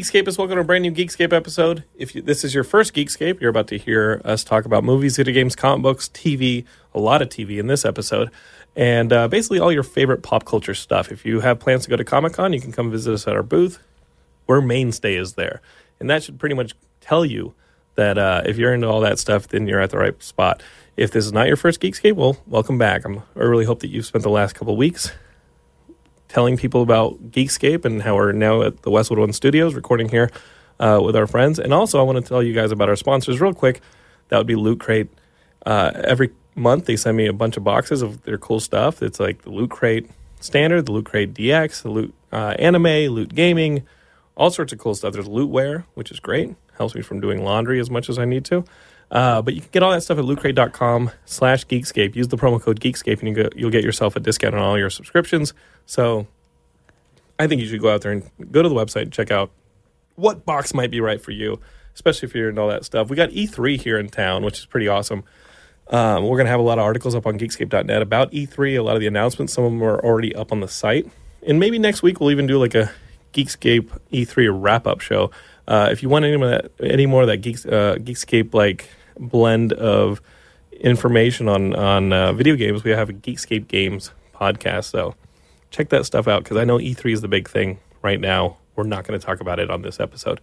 Geekscapists, welcome to a brand new Geekscape episode. If you, this is your first Geekscape, you're about to hear us talk about movies, video games, comic books, TV, a lot of TV in this episode, and uh, basically all your favorite pop culture stuff. If you have plans to go to Comic Con, you can come visit us at our booth. We're mainstay is there, and that should pretty much tell you that uh, if you're into all that stuff, then you're at the right spot. If this is not your first Geekscape, well, welcome back. I'm, I really hope that you've spent the last couple weeks telling people about Geekscape and how we're now at the Westwood One Studios recording here uh, with our friends. And also, I want to tell you guys about our sponsors real quick. That would be Loot Crate. Uh, every month, they send me a bunch of boxes of their cool stuff. It's like the Loot Crate Standard, the Loot Crate DX, the Loot uh, Anime, Loot Gaming, all sorts of cool stuff. There's Lootwear, which is great. Helps me from doing laundry as much as I need to. Uh, but you can get all that stuff at lootcrate.com slash geekscape. Use the promo code geekscape and you go, you'll get yourself a discount on all your subscriptions. So I think you should go out there and go to the website and check out what box might be right for you, especially if you're into all that stuff. We got E3 here in town, which is pretty awesome. Um, we're going to have a lot of articles up on geekscape.net about E3, a lot of the announcements. Some of them are already up on the site. And maybe next week we'll even do like a Geekscape E3 wrap up show. Uh, if you want any more of that, any more of that Geeks, uh, Geekscape like blend of information on on uh, video games, we have a Geekscape Games podcast. So check that stuff out because I know E3 is the big thing right now. We're not going to talk about it on this episode.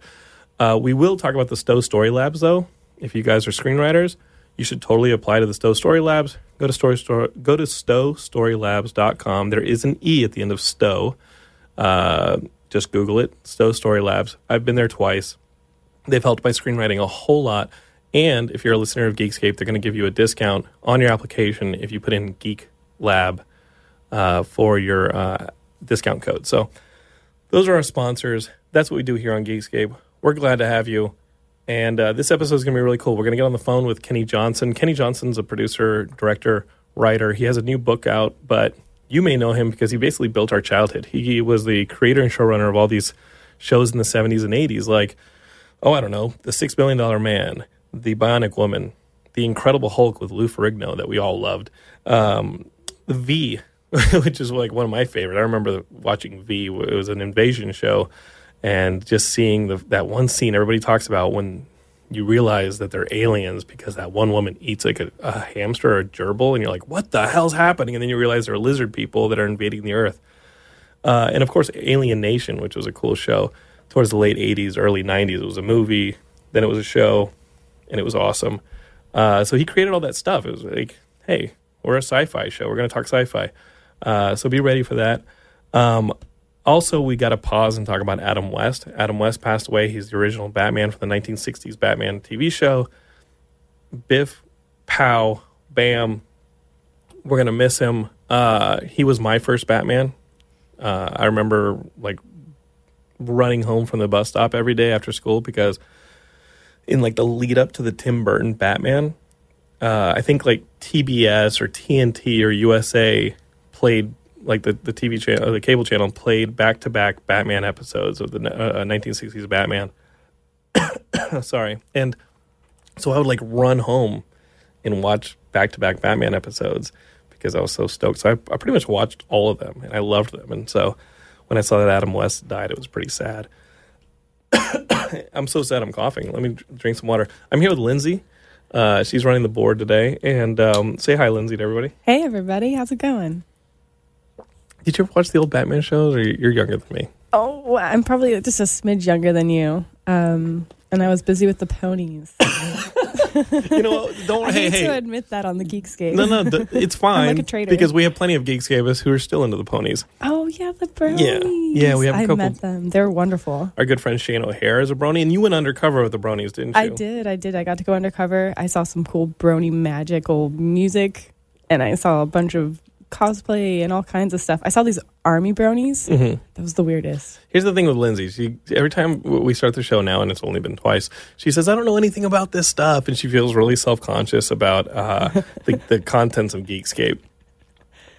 Uh, we will talk about the Stowe Story Labs though. If you guys are screenwriters, you should totally apply to the Stowe Story Labs. Go to story store, go to stowestorylabs.com. There is an e at the end of Stowe. Uh, just Google it, Stowe Story Labs. I've been there twice. They've helped my screenwriting a whole lot. And if you're a listener of Geekscape, they're going to give you a discount on your application if you put in Geek Lab uh, for your uh, discount code. So those are our sponsors. That's what we do here on Geekscape. We're glad to have you. And uh, this episode is going to be really cool. We're going to get on the phone with Kenny Johnson. Kenny Johnson's a producer, director, writer. He has a new book out, but you may know him because he basically built our childhood. He was the creator and showrunner of all these shows in the 70s and 80s, like, oh, I don't know, The Six Million Dollar Man, The Bionic Woman, The Incredible Hulk with Lou Ferrigno that we all loved, um, V, which is like one of my favorite. I remember watching V. It was an invasion show, and just seeing the, that one scene everybody talks about when you realize that they're aliens because that one woman eats like a, a, hamster or a gerbil, and you're like, "What the hell's happening?" And then you realize they're lizard people that are invading the Earth. Uh, and of course, Alien Nation, which was a cool show towards the late '80s, early '90s. It was a movie, then it was a show, and it was awesome. Uh, so he created all that stuff. It was like, "Hey, we're a sci-fi show. We're going to talk sci-fi." Uh, so be ready for that. Um, also, we got to pause and talk about Adam West. Adam West passed away. He's the original Batman from the 1960s Batman TV show. Biff, pow, bam. We're gonna miss him. Uh, he was my first Batman. Uh, I remember like running home from the bus stop every day after school because in like the lead up to the Tim Burton Batman, uh, I think like TBS or TNT or USA played like the, the TV channel, the cable channel played back to back Batman episodes of the uh, 1960s Batman. Sorry. And so I would like run home and watch back to back Batman episodes because I was so stoked. So I, I pretty much watched all of them and I loved them. And so when I saw that Adam West died, it was pretty sad. I'm so sad I'm coughing. Let me drink some water. I'm here with Lindsay. Uh, she's running the board today. And um, say hi, Lindsay, to everybody. Hey, everybody. How's it going? Did you ever watch the old Batman shows, or you're younger than me? Oh, I'm probably just a smidge younger than you. Um, and I was busy with the ponies. you know, don't I hey hate hey. to admit that on the Geekscape. No, no, th- it's fine like a traitor. because we have plenty of Geekscapists who are still into the ponies. Oh yeah, the bronies. Yeah, yeah, we have a I met them. They're wonderful. Our good friend Shane O'Hare is a brony, and you went undercover with the bronies, didn't you? I did. I did. I got to go undercover. I saw some cool brony magical music, and I saw a bunch of cosplay and all kinds of stuff. I saw these army bronies. Mhm. That was the weirdest. Here's the thing with Lindsay. She every time we start the show now, and it's only been twice, she says, "I don't know anything about this stuff," and she feels really self conscious about uh, the, the contents of Geekscape.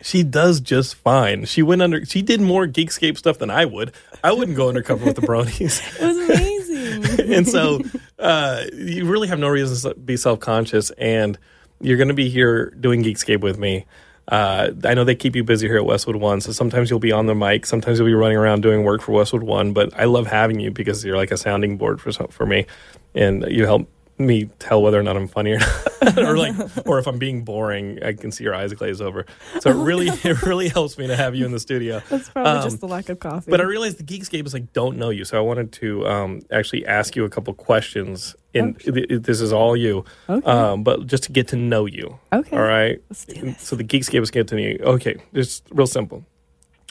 She does just fine. She went under. She did more Geekscape stuff than I would. I wouldn't go undercover with the bronies. It was amazing. and so uh, you really have no reason to be self conscious, and you're going to be here doing Geekscape with me. Uh, I know they keep you busy here at Westwood One, so sometimes you'll be on the mic, sometimes you'll be running around doing work for Westwood One. But I love having you because you're like a sounding board for for me, and you help me tell whether or not I'm funny or not, or like, or if I'm being boring, I can see your eyes glaze over. So it really, it really helps me to have you in the studio. That's probably Um, just the lack of coffee. But I realized the Geekscape is like don't know you, so I wanted to um, actually ask you a couple questions. And Oh, th- th- this is all you, Okay. um, but just to get to know you. Okay. All right. Let's do this. So the Geekscape is get to know you. Okay, just real simple.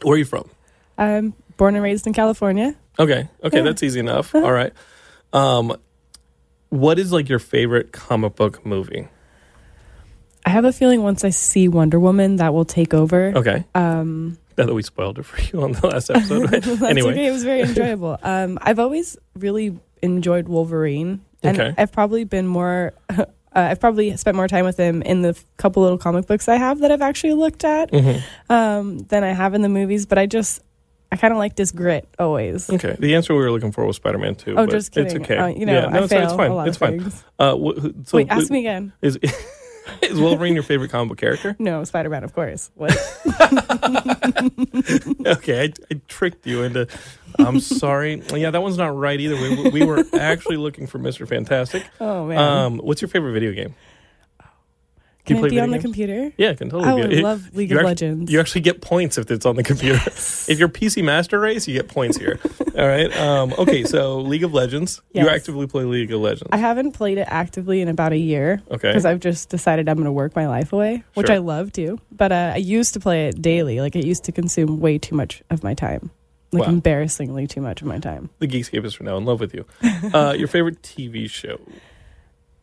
Where are you from? I'm born and raised in California. Okay. Okay, Yeah. that's easy enough. All right. Um, what is like your favorite comic book movie? I have a feeling once I see Wonder Woman, that will take over. Okay. Um, Now that we spoiled it for you on the last episode. that's anyway. okay. It was very enjoyable. Um, I've always really enjoyed Wolverine, and Okay. I've probably been more. Uh, I've probably spent more time with him in the couple little comic books I have that I've actually looked at Mhm. um, than I have in the movies. But I just, I kind of like this grit always. Okay. The answer we were looking for was Spider Man 2. Oh, just kidding. It's okay. Uh, you know, yeah, no, I it's, fail it's fine. a lot it's fine. Uh, wh- so Wait, ask me again. Is, is Wolverine your favorite comic book character? No, Spider Man, of course. What? Okay, I, I tricked you into. I'm sorry. Yeah, that one's not right either. We, we were actually looking for Mr. Fantastic. Oh man. Um, what's your favorite video game? Can it be on the computer? Yeah, it can totally I be. would it- love League you of act- Legends. You actually get points if it's on the computer. if you're PC Master Race, you get points here. All right. Um, okay, so League of Legends. You actively play League of Legends. I haven't played it actively in about a year Okay. because I've just decided I'm going to work my life away, which Sure. I love to. But uh, I used to play it daily. Like it used to consume way too much of my time, like Wow. embarrassingly too much of my time. the Geekscapists are now in love with you. Uh, your favorite TV show?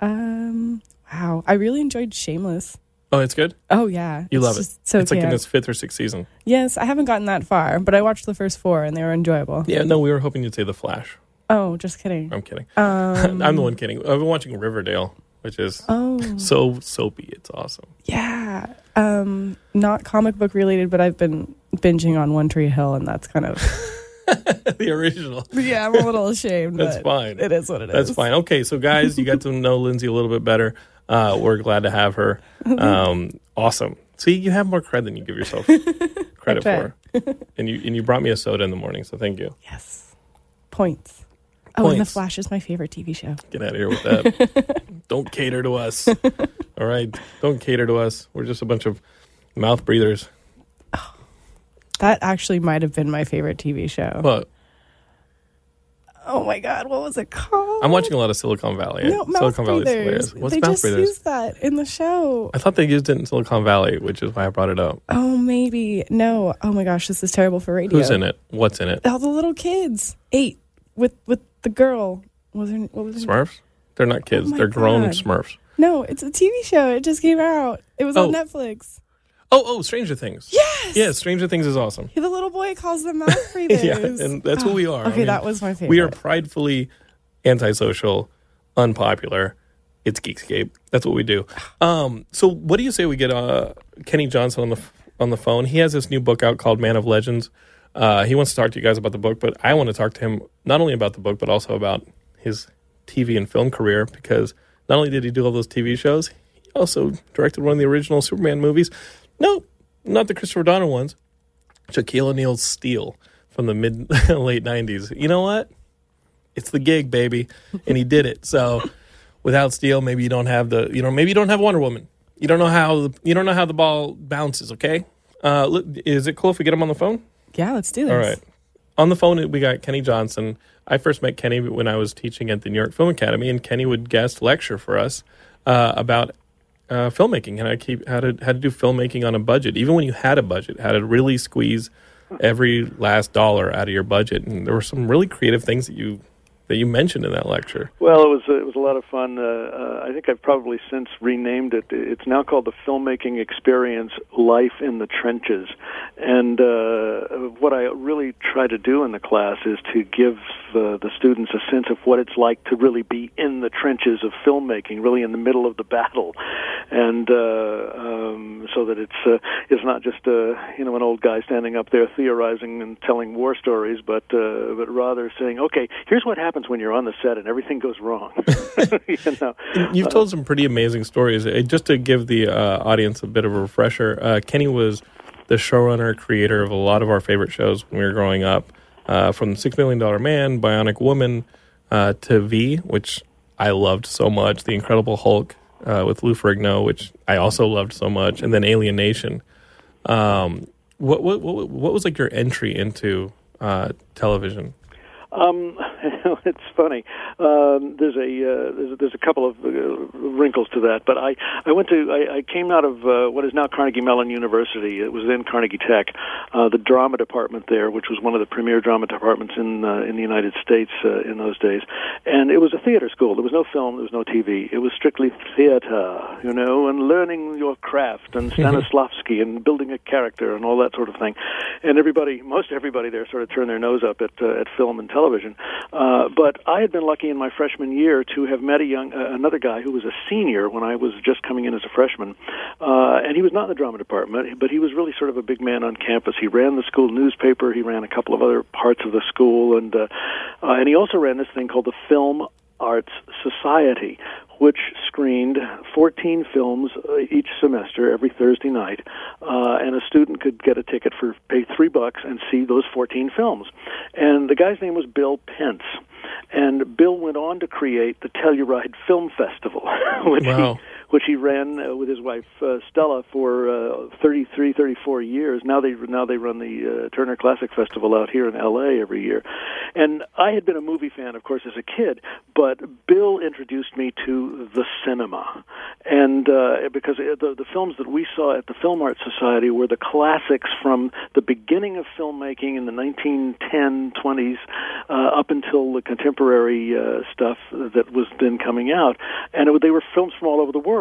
Um, wow, I really enjoyed Shameless. Oh, it's good. Oh yeah, You It's love it. So it's like in its fifth or sixth season. yes, I haven't gotten that far, but I watched the first four and they were enjoyable. Yeah. No, we were hoping you'd say The Flash. Oh, just kidding. I'm kidding. Um, I'm the one kidding. I've been watching Riverdale, which is Oh, so soapy. It's awesome. yeah. Um, not comic book related, but I've been binging on One Tree Hill, and that's kind of the original. yeah. I'm a little ashamed. That's fine. It is what it is. That's fine. Okay, so guys, you got to know Lindsay a little bit better. Uh, we're glad to have her. Um, awesome. See, you have more credit than you give yourself credit for, and you and you brought me a soda in the morning, so thank you. Yes. Points. Oh, and The Flash is my favorite TV show. Get out of here with that. Don't cater to us. All right, don't cater to us. We're just a bunch of mouth breathers. That actually might have been my favorite TV show. But oh my god, what was it called? I'm watching a lot of Silicon Valley. no, Silicon Valley is breathers. What's they just breathers? used that in the show. I thought they used it in Silicon Valley, which is why I brought it up. Oh, maybe no. Oh my gosh, this is terrible for radio. Who's in it? What's in it? All the little kids. Eight with with the girl. Was her? What was her? Smurfs? They're not kids. Oh They're grown God. Smurfs. No, it's a TV show. It just came out. It was on Oh. Netflix. Oh, oh, Stranger Things. Yes. Yeah, Stranger Things is awesome. The little boy calls them mouth breathers. Yeah, and that's what we are. I Okay, mean, that was my favorite. We are pridefully antisocial, unpopular. It's Geekscape. That's what we do. Um, so, what do you say we get uh, Kenny Johnson on the on the phone? He has this new book out called Man of Legends. Uh, he wants to talk to you guys about the book, but I want to talk to him not only about the book but also about his TV and film career because not only did he do all those TV shows, he also directed one of the original Superman movies. No, not the Christopher Donner ones. Shaquille O'Neal's Steel from the mid late '90s. You know what? It's the gig, baby, and he did it. So without Steel, maybe you don't have the you know maybe you don't have Wonder Woman. You don't know how the, you don't know how the ball bounces. Okay, uh, look, is it cool if we get him on the phone? yeah, let's do this. All right. On the phone, we got Kenny Johnson. I first met Kenny when I was teaching at the New York Film Academy, and Kenny would guest lecture for us uh, about uh, filmmaking and I keep how to how to do filmmaking on a budget. Even when you had a budget, how to really squeeze every last dollar out of your budget. And there were some really creative things that you that you mentioned in that lecture. Well, it was it was a lot of fun. Uh, uh, I think I've probably since renamed it. It's now called the Filmmaking Experience: Life in the Trenches. And uh, what I really try to do in the class is to give uh, the students a sense of what it's like to really be in the trenches of filmmaking, really in the middle of the battle, and uh, um, so that it's uh, it's not just you know an old guy standing up there theorizing and telling war stories, but but rather saying, okay, here's what happened happens when you're on the set and everything goes wrong. you know, You've told some pretty amazing stories. Uh, Just to give the uh, audience a bit of a refresher, uh, Kenny was the showrunner, creator of a lot of our favorite shows when we were growing up, uh, from Six Million Dollar Man, Bionic Woman, uh, to V, which I loved so much, The Incredible Hulk uh, with Lou Ferrigno, which I also loved so much, and then Alien Nation. Um, what, what what what was like your entry into uh, television? Um, it's funny. Um, there's a uh, there's, a- there's a couple of uh, wrinkles to that, but I I went to I, I came out of uh, what is now Carnegie Mellon University. It was then Carnegie Tech, uh, the drama department there, which was one of the premier drama departments in uh, in the United States uh, in those days, and it was a theater school. There was no film, there was no TV. It was strictly theater, you know, and learning your craft and Stanislavski and building a character and all that sort of thing. And everybody, most everybody there, sort of turned their nose up at uh, at film and television. Uh, but I had been lucky in my freshman year to have met a young uh, another guy who was a senior when I was just coming in as a freshman, uh, and he was not in the drama department, but he was really sort of a big man on campus. He ran the school newspaper. He ran a couple of other parts of the school, and uh, uh, and he also ran this thing called the Film Arts Society, which screened 14 films uh, each semester every Thursday night, uh, and a student could get a ticket for pay three bucks and see those 14 films. And the guy's name was Bill Pence. And Bill went on to create the Telluride Film Festival, which Wow. he which he ran uh, with his wife uh, Stella for uh, 33, 34 years. Now they now they run the uh, Turner Classic Festival out here in L.A. every year. And I had been a movie fan, of course, as a kid, but Bill introduced me to the cinema, and uh, because the the films that we saw at the Film Arts Society were the classics from the beginning of filmmaking in the 1910, 20s, uh, up until the contemporary uh, stuff that was then coming out, and it, they were films from all over the world,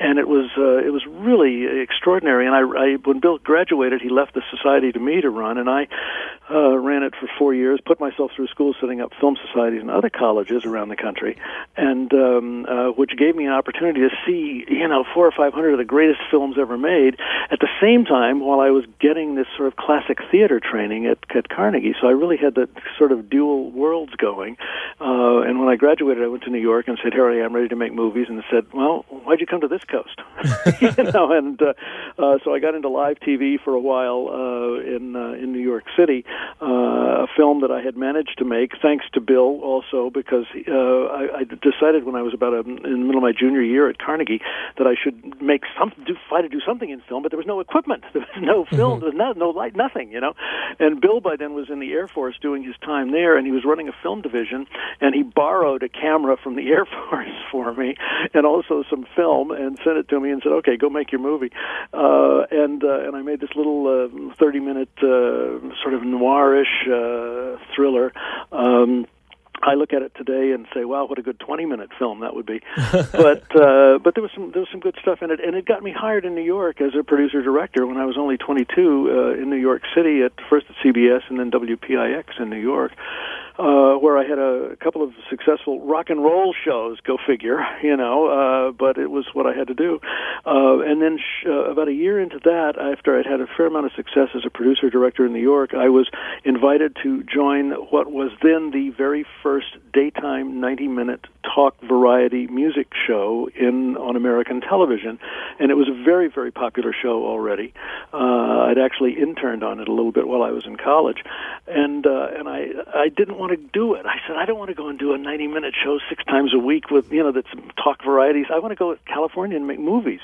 and it was uh, it was really extraordinary. And I, I when Bill graduated, he left the society to me to run, and I uh, ran it for four years, put myself through school setting up film societies in other colleges around the country, and um, uh, which gave me an opportunity to see, you know, four or five hundred of the greatest films ever made at the same time while I was getting this sort of classic theater training at, at Carnegie. So I really had the sort of dual worlds going. Uh, and when I graduated, I went to New York and said, "Here I am, ready to make movies." And said, "Well, why'd you come to this coast?" you know, and uh, uh, so I got into live TV for a while uh, in uh, in New York City. Uh, a film that I had managed to make, thanks to Bill, also because uh, I, I decided when I was about a, in the middle of my junior year at Carnegie that I should make some do, try to do something in film, but there was no equipment, there was no film, there was no, no light, nothing, you know. And Bill by then was in the Air Force doing his time there, and he was running a film division, and he borrowed a camera from the Air Force for me, and also some film, and sent it to me and said, "Okay, go make your movie." Uh, and uh, and I made this little uh, thirty-minute uh, sort of noirish uh, thriller. Um, I look at it today and say, "Wow, what a good twenty-minute film that would be." but uh, but there was some there was some good stuff in it, and it got me hired in New York as a producer director when I was only 22 uh, in New York City at first at CBS and then WPIX in New York. Uh, where I had a couple of successful rock and roll shows, go figure, you know, uh, but it was what I had to do. Uh, and then sh- uh, about a year into that, after I'd had a fair amount of success as a producer director in New York, I was invited to join what was then the very first daytime 90 minute talk variety music show in on American television. And it was a very, very popular show already. Uh, I'd actually interned on it a little bit while I was in college. And, uh, and I, I didn't want to do it. I said, I don't want to go and do a 90 minute show six times a week with, you know, that's talk varieties. I want to go to California and make movies.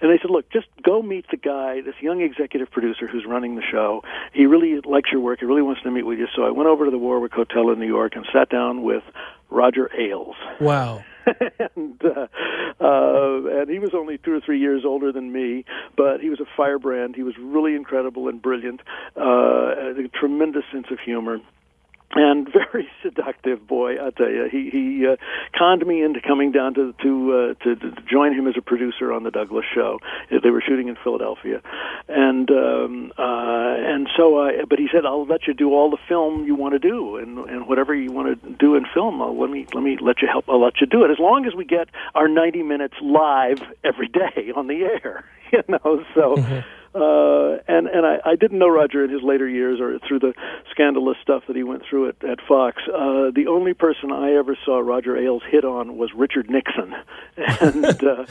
And they said, look, just go meet the guy, this young executive producer who's running the show. He really likes your work. He really wants to meet with you. So I went over to the Warwick Hotel in New York and sat down with Roger Ailes. Wow. and uh, uh, and he was only two or three years older than me, but he was a firebrand. He was really incredible and brilliant, uh, a tremendous sense of humor and very seductive boy. I tell you, he he uh, conned me into coming down to to, uh, to to join him as a producer on the Douglas Show. Uh, They were shooting in Philadelphia, and um, uh, and so I. But he said, "I'll let you do all the film you want to do, and and whatever you want to do in film, I'll, let me let me let you help. I'll let you do it as long as we get our ninety minutes live every day on the air." You know, so. Uh, and and I, I didn't know Roger in his later years or through the scandalous stuff that he went through at, at Fox. Uh, the only person I ever saw Roger Ailes hit on was Richard Nixon, and because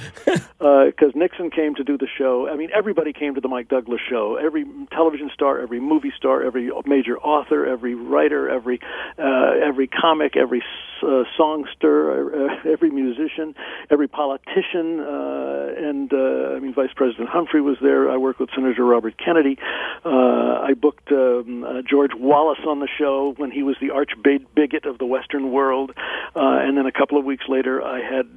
uh, uh, Nixon came to do the show. I mean, everybody came to the Mike Douglas show. Every television star, every movie star, every major author, every writer, every uh, every comic, every uh, songster, uh, every musician, every politician, uh, and uh, I mean, Vice President Humphrey was there. I worked with Senator Robert Kennedy. Uh, I booked um, uh, George Wallace on the show when he was the arch bigot of the Western world, uh, and then a couple of weeks later, I had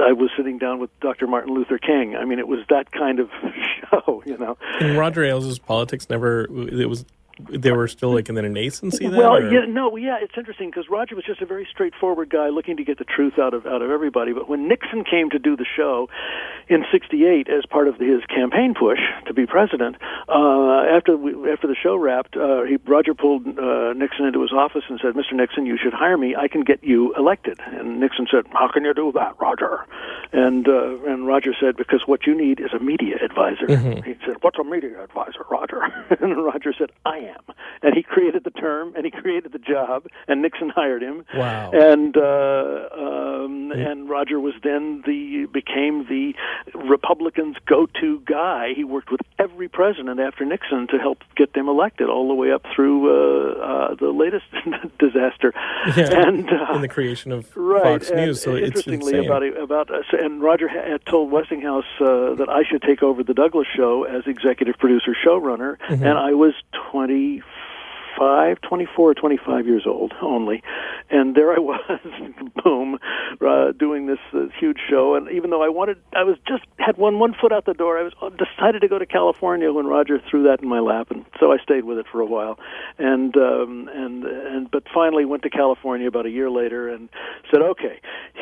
I was sitting down with Dr. Martin Luther King. I mean, it was that kind of show, you know. And Roger Ailes' politics never it was they were still like in the nascency then? Well, or? yeah, no, yeah, it's interesting because Roger was just a very straightforward guy looking to get the truth out of out of everybody. But when Nixon came to do the show in '68 as part of his campaign push to be president, uh, after we, after the show wrapped, uh, he, Roger pulled uh, Nixon into his office and said, "Mr. Nixon, you should hire me. I can get you elected." And Nixon said, "How can you do that, Roger?" And uh, and Roger said, "Because what you need is a media advisor." Mm-hmm. He said, "What's a media advisor, Roger?" and Roger said, "I am." And he created the term, and he created the job, and Nixon hired him. Wow. And uh, um, and Roger was then the became the Republicans' go-to guy. He worked with every president after Nixon to help get them elected, all the way up through uh, uh, the latest disaster. Yeah. And uh, in the creation of right, Fox News, so it's interestingly insane. about about uh, and Roger had told Westinghouse uh, that I should take over the Douglas show as executive producer showrunner, Mm-hmm. and I was twenty five, twenty four, twenty five years old only, and there I was, boom, uh, doing this uh, huge show. And even though I wanted, I was just had one one foot out the door. I was uh, decided to go to California when Roger threw that in my lap, and so I stayed with it for a while. And um, and and but finally went to California about a year later and said, okay,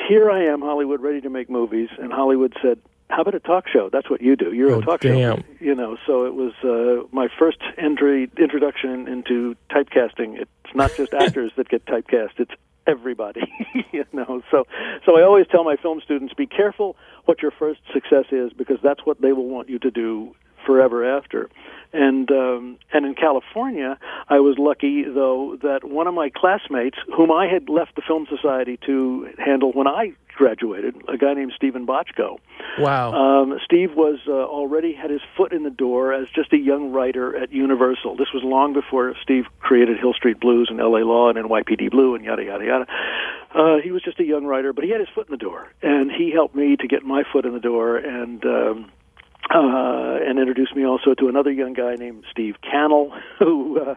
here I am, Hollywood, ready to make movies. And Hollywood said. How about a talk show? That's what you do. You're Oh, a talk damn. show. You know, so it was uh, my first entry introduction into typecasting. It's not just actors that get typecast; it's everybody. you know, so so I always tell my film students: be careful what your first success is, because that's what they will want you to do forever after. And um, and in California, I was lucky though that one of my classmates, whom I had left the Film Society to handle when I graduated, a guy named Steven Bochco. wow. Um, Steve was uh, already had his foot in the door as just a young writer at Universal. This was long before Steve created Hill Street Blues and L.A. Law and NYPD Blue and yada yada yada. Uh, he was just a young writer, but he had his foot in the door, and he helped me to get my foot in the door and. Um, uh, and introduced me also to another young guy named Steve Cannell, who uh,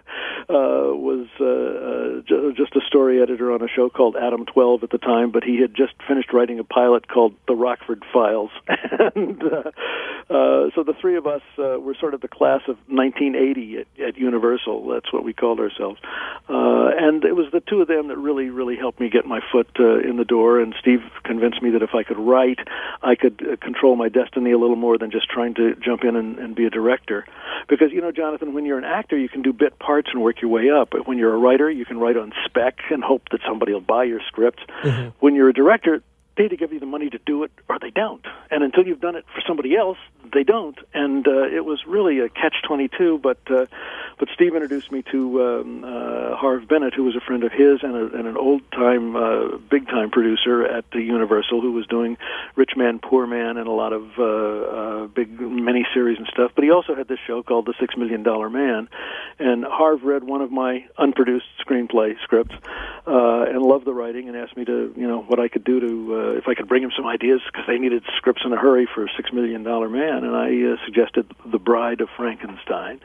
uh, was uh, uh, ju- just a story editor on a show called Adam 12 at the time, but he had just finished writing a pilot called The Rockford Files. and uh, uh, so the three of us uh, were sort of the class of 1980 at, at Universal. That's what we called ourselves. Uh, and it was the two of them that really, really helped me get my foot uh, in the door. And Steve convinced me that if I could write, I could uh, control my destiny a little more than just trying to jump in and, and be a director. Because, you know, Jonathan, when you're an actor, you can do bit parts and work your way up. But when you're a writer, you can write on spec and hope that somebody will buy your script. Mm-hmm. When you're a director, they either give you the money to do it or they don't. And until you've done it for somebody else, they don't. And uh, it was really a catch twenty two. But uh, but Steve introduced me to um, uh, Harv Bennett, who was a friend of his and, a, and an old time, uh, big time producer at the Universal, who was doing Rich Man, Poor Man, and a lot of uh, uh, big and stuff. But he also had this show called The Six Million Dollar Man. And Harv read one of my unproduced screenplay scripts uh, and loved the writing and asked me to, you know, what I could do to, uh, if I could bring him some ideas because they needed scripts in a hurry for a Six Million Dollar Man. And I uh, suggested The Bride of Frankenstein.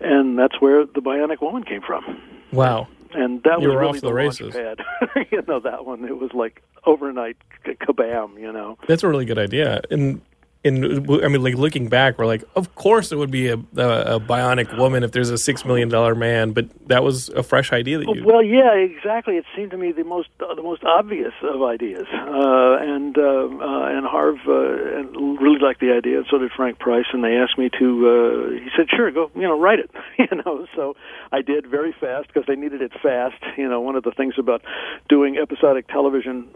And that's where The Bionic Woman came from. wow. And that You was really off the launch races. pad. you know, that one. It was like overnight kabam, you know. That's a really good idea. And and I mean, like looking back, we're like, of course it would be a, a, a bionic woman if there's a six million dollar man. But that was a fresh idea that you. Well, yeah, exactly. It seemed to me the most uh, the most obvious of ideas, uh, and uh, uh, and Harv uh, really liked the idea, and so did Frank Price. And they asked me to. Uh, he said, "Sure, go. You know, write it." you know, so I did very fast because they needed it fast. You know, one of the things about doing episodic television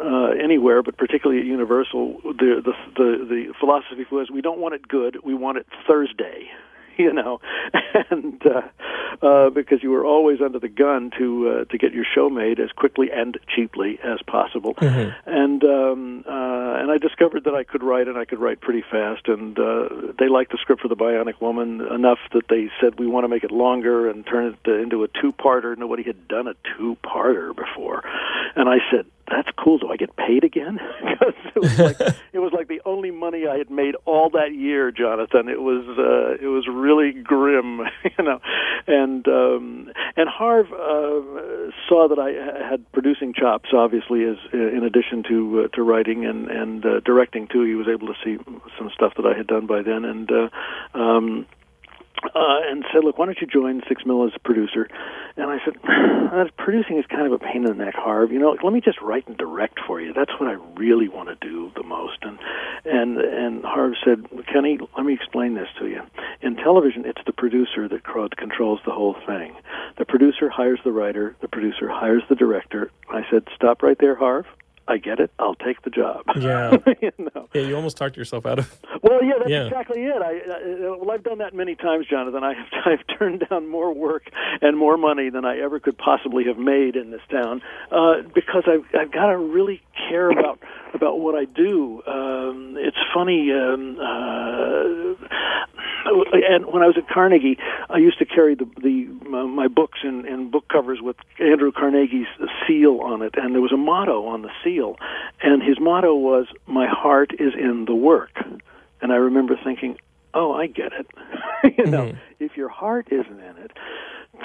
anywhere, but particularly at Universal, the the the, the philosophy was we don't want it good, we want it Thursday. you know, and uh, uh, because you were always under the gun to uh, to get your show made as quickly and cheaply as possible. Mm-hmm. And um, uh, and I discovered that I could write, and I could write pretty fast. And uh, they liked the script for the Bionic Woman enough that they said we want to make it longer and turn it into a two-parter. Nobody had done a two-parter before, and I said that's cool. Do I get paid again? because it was like it was like the only money I had made all that year, Jonathan. It was uh, it was really grim, you know. And um, and Harv uh, saw that I had producing chops, obviously, as uh, in addition to uh, to writing and and uh, directing too. He was able to see some stuff that I had done by then, and. Uh, um, uh, and said, "Look, why don't you join Six Mill as a producer?" And I said, "Producing is kind of a pain in the neck, Harv. You know, let me just write and direct for you. That's what I really want to do the most." And and and Harv said, "Kenny, let me explain this to you. In television, it's the producer that controls the whole thing. The producer hires the writer. The producer hires the director." I said, "Stop right there, Harv." I get it. I'll take the job. Yeah. you know? Yeah, you almost talked yourself out of. It. Well, yeah, that's Yeah. exactly it. I, I well, I've done that many times, Jonathan. I have I've turned down more work and more money than I ever could possibly have made in this town uh, because I've I've got to really care about about what I do. Um, it's funny. Um, uh, and when I was at Carnegie, I used to carry the the my, my books in, in book covers with Andrew Carnegie's seal on it, and there was a motto on the seal, and his motto was "My heart is in the work." And I remember thinking, "Oh, I get it." you know, Mhm. if your heart isn't in it,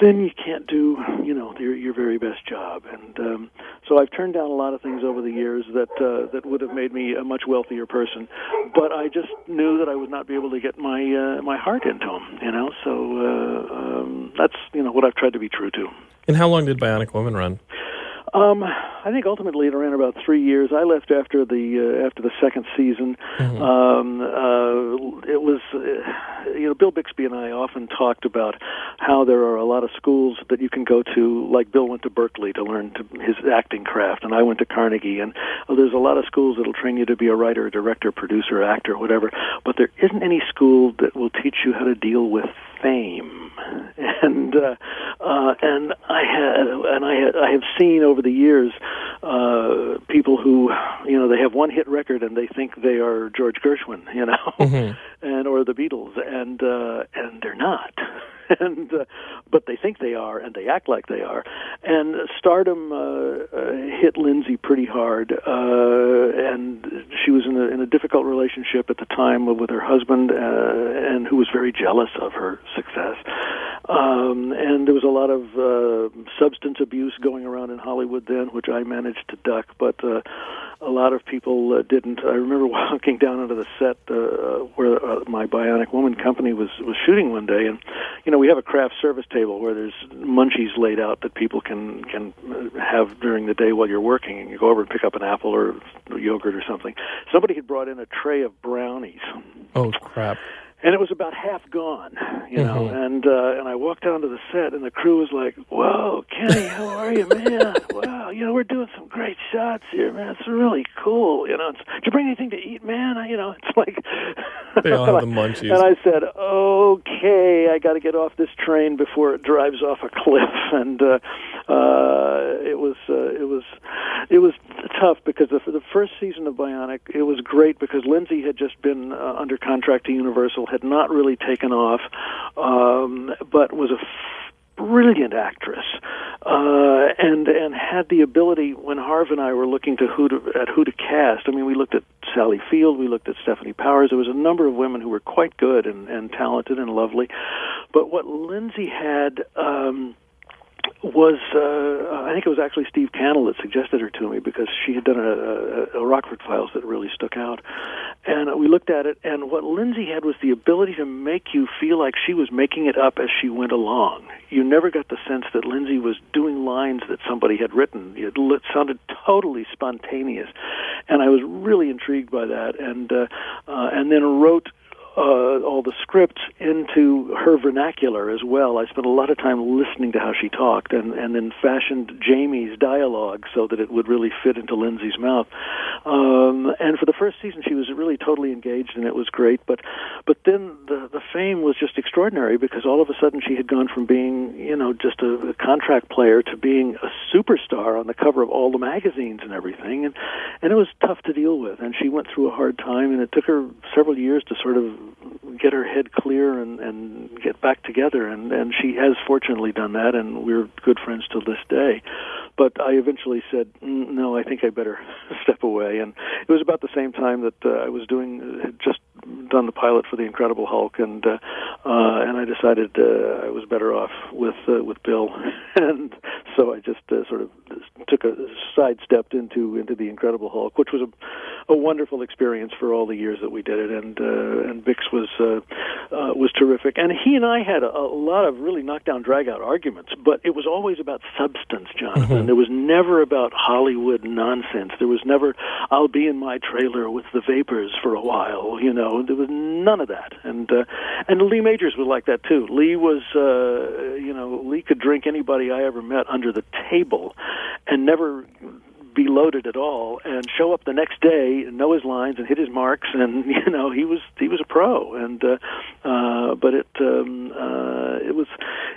then you can't do you know your your very best job. And um, so I've turned down a lot of things over the years that uh, that would have made me a much wealthier person, but I just knew that I would not be able to get my uh, my heart into them. You know, so uh, um, that's you know what I've tried to be true to. And how long did Bionic Woman run? Um, I think ultimately it ran about three years. I left after the uh, after the second season. Mhm. Um, uh, it was, uh, you know, Bill Bixby and I often talked about how there are a lot of schools that you can go to. Like Bill went to Berkeley to learn to, his acting craft, and I went to Carnegie. And uh, there's a lot of schools that'll train you to be a writer, director, producer, actor, whatever. But there isn't any school that will teach you how to deal with fame. And uh, uh, and I had and I had, I have seen over the years uh, people who you know they have one hit record and they think they are George Gershwin, you know, Mhm. and or the Beatles, and uh, and they're not. And uh, but they think they are, and they act like they are. And stardom uh, uh, hit Lindsay pretty hard, uh, and she was in a, in a difficult relationship at the time with her husband, uh, and who was very jealous of her success. Um, and there was a lot of substance abuse going around in Hollywood then, which I managed to duck, but a lot of people didn't. I remember walking down onto the set where my Bionic Woman company was was shooting one day, and you know we have a craft service table where there's munchies laid out that people can can have during the day while you're working, and you go over and pick up an apple or yogurt or something. Somebody had brought in a tray of brownies Oh crap! And it was about half gone, you know. Mhm. And uh, and I walked onto the set, and the crew was like, "Whoa, Kenny, how are you, man? wow, you know, we're doing some great shots here, man. It's really cool, you know. It's, did you bring anything to eat, man? I, you know, it's like They all have the munchies. And I said, "Okay, I got to get off this train before it drives off a cliff." And uh, uh, it was uh, it was it was tough because the, the first season of Bionic, it was great because Lindsay had just been uh, under contract to Universal, had not really taken off, um, but was a brilliant actress, uh, and and had the ability when Harv and I were looking to who to, at who to cast. I mean, we looked at Sally Field, we looked at Stefanie Powers. There was a number of women who were quite good and, and talented and lovely, but what Lindsay had. Um, was uh, I think it was actually Steve Cannell that suggested her to me because she had done a, a, a Rockford Files that really stuck out, and we looked at it. And what Lindsay had was the ability to make you feel like she was making it up as she went along. You never got the sense that Lindsay was doing lines that somebody had written. It sounded totally spontaneous, and I was really intrigued by that. And uh, uh, and then wrote uh, all the scripts into her vernacular as well. I spent a lot of time listening to how she talked, and and then fashioned Jamie's dialogue so that it would really fit into Lindsay's mouth. Um, and for the first season, she was really totally engaged, and it was great. But but then the the fame was just extraordinary because all of a sudden she had gone from being you know just a, a contract player to being a superstar on the cover of all the magazines and everything, and and it was tough to deal with. And she went through a hard time, and it took her several years to sort of get her head clear and and get back together. And and she has fortunately done that, and we're good friends to this day but I eventually said, mm, no, I think I better step away. And it was about the same time that uh, I was doing, had just done the pilot for the Incredible Hulk, and uh, uh, and I decided uh, I was better off with uh, with Bill, and so I just uh, sort of took a sidestepped into into the Incredible Hulk, which was a, a wonderful experience for all the years that we did it, and uh, and Bix was uh, uh, was terrific, and he and I had a, a lot of really knockdown drag out arguments, but it was always about substance, Jonathan. Mm-hmm. There was never about Hollywood nonsense. There was never I'll be in my trailer with the vapors for a while, you know. There was none of that, and uh, and Lee Majors was like that too. Lee was, uh, you know, Lee could drink anybody I ever met under the table, and never be loaded at all and show up the next day and know his lines and hit his marks and you know he was he was a pro. And uh, uh, but it um, uh, it was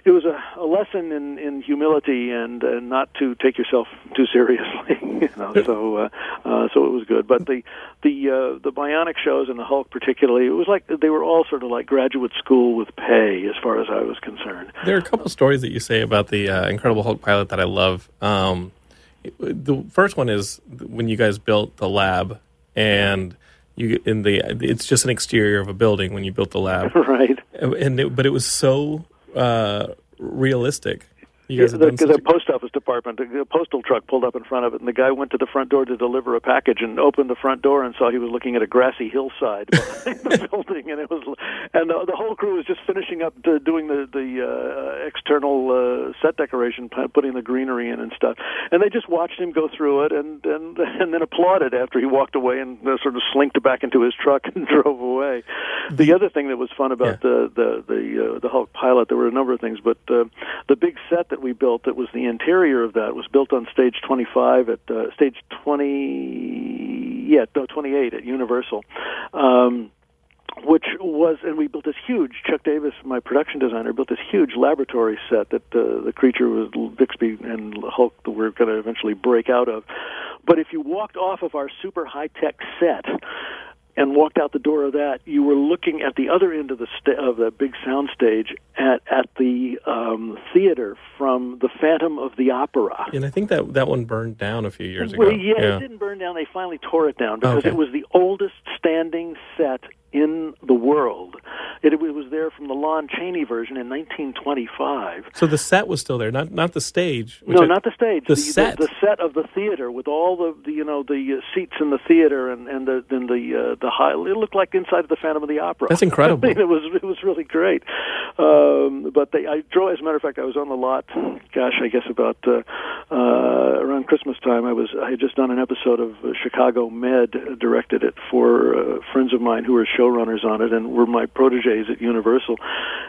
it was a, a lesson in, in humility and uh, not to take yourself too seriously you know so uh, uh, so it was good. But the the uh, the bionic shows and the Hulk particularly it was like they were all sort of like graduate school with pay as far as I was concerned. There are a couple stories that you say about the uh, Incredible Hulk pilot that I love. Um, the first one is when you guys built the lab and you in the it's just an exterior of a building when you built the lab. Right. And it, but it was so uh, realistic because yeah, the, post office department, a postal truck pulled up in front of it, and the guy went to the front door to deliver a package and opened the front door and saw he was looking at a grassy hillside behind the building, and it was, and the, the whole crew was just finishing up to doing the the uh, external uh, set decoration, putting the greenery in and stuff, and they just watched him go through it and and and then applauded after he walked away and uh, sort of slinked back into his truck and drove away. The other thing that was fun about yeah. the the the uh, the Hulk pilot, there were a number of things, but uh, the big set we built that was the interior of that was built on stage 25 at uh, stage 20 yeah no 28 at Universal um which was, and we built this huge. Chuck Davis, my production designer, built this huge laboratory set that uh, the creature was Bixby and Hulk that we're going to eventually break out of. But if you walked off of our super high tech set, and walked out the door of that, you were looking at the other end of the sta- of the big sound stage at at the um, theater from the Phantom of the Opera. And I think that that one burned down a few years well, ago. Yeah, yeah, it didn't burn down. They finally tore it down because okay. it was the oldest standing set in the world. It, it, was there from the Lon Chaney version in 1925. So the set was still there, not not the stage. No, I, not the stage. The, the, set, the, the, set of the theater with all the, the you know the uh, seats in the theater and and the then the uh, the high. It looked like inside of the Phantom of the Opera. That's incredible. I mean, it was it was really great. Um, but they, I drove. As a matter of fact, I was on the lot. Gosh, I guess about uh, uh, around Christmas time. I was I had just done an episode of Chicago Med, directed it for uh, friends of mine who were showrunners on it and were my proteges at Universal.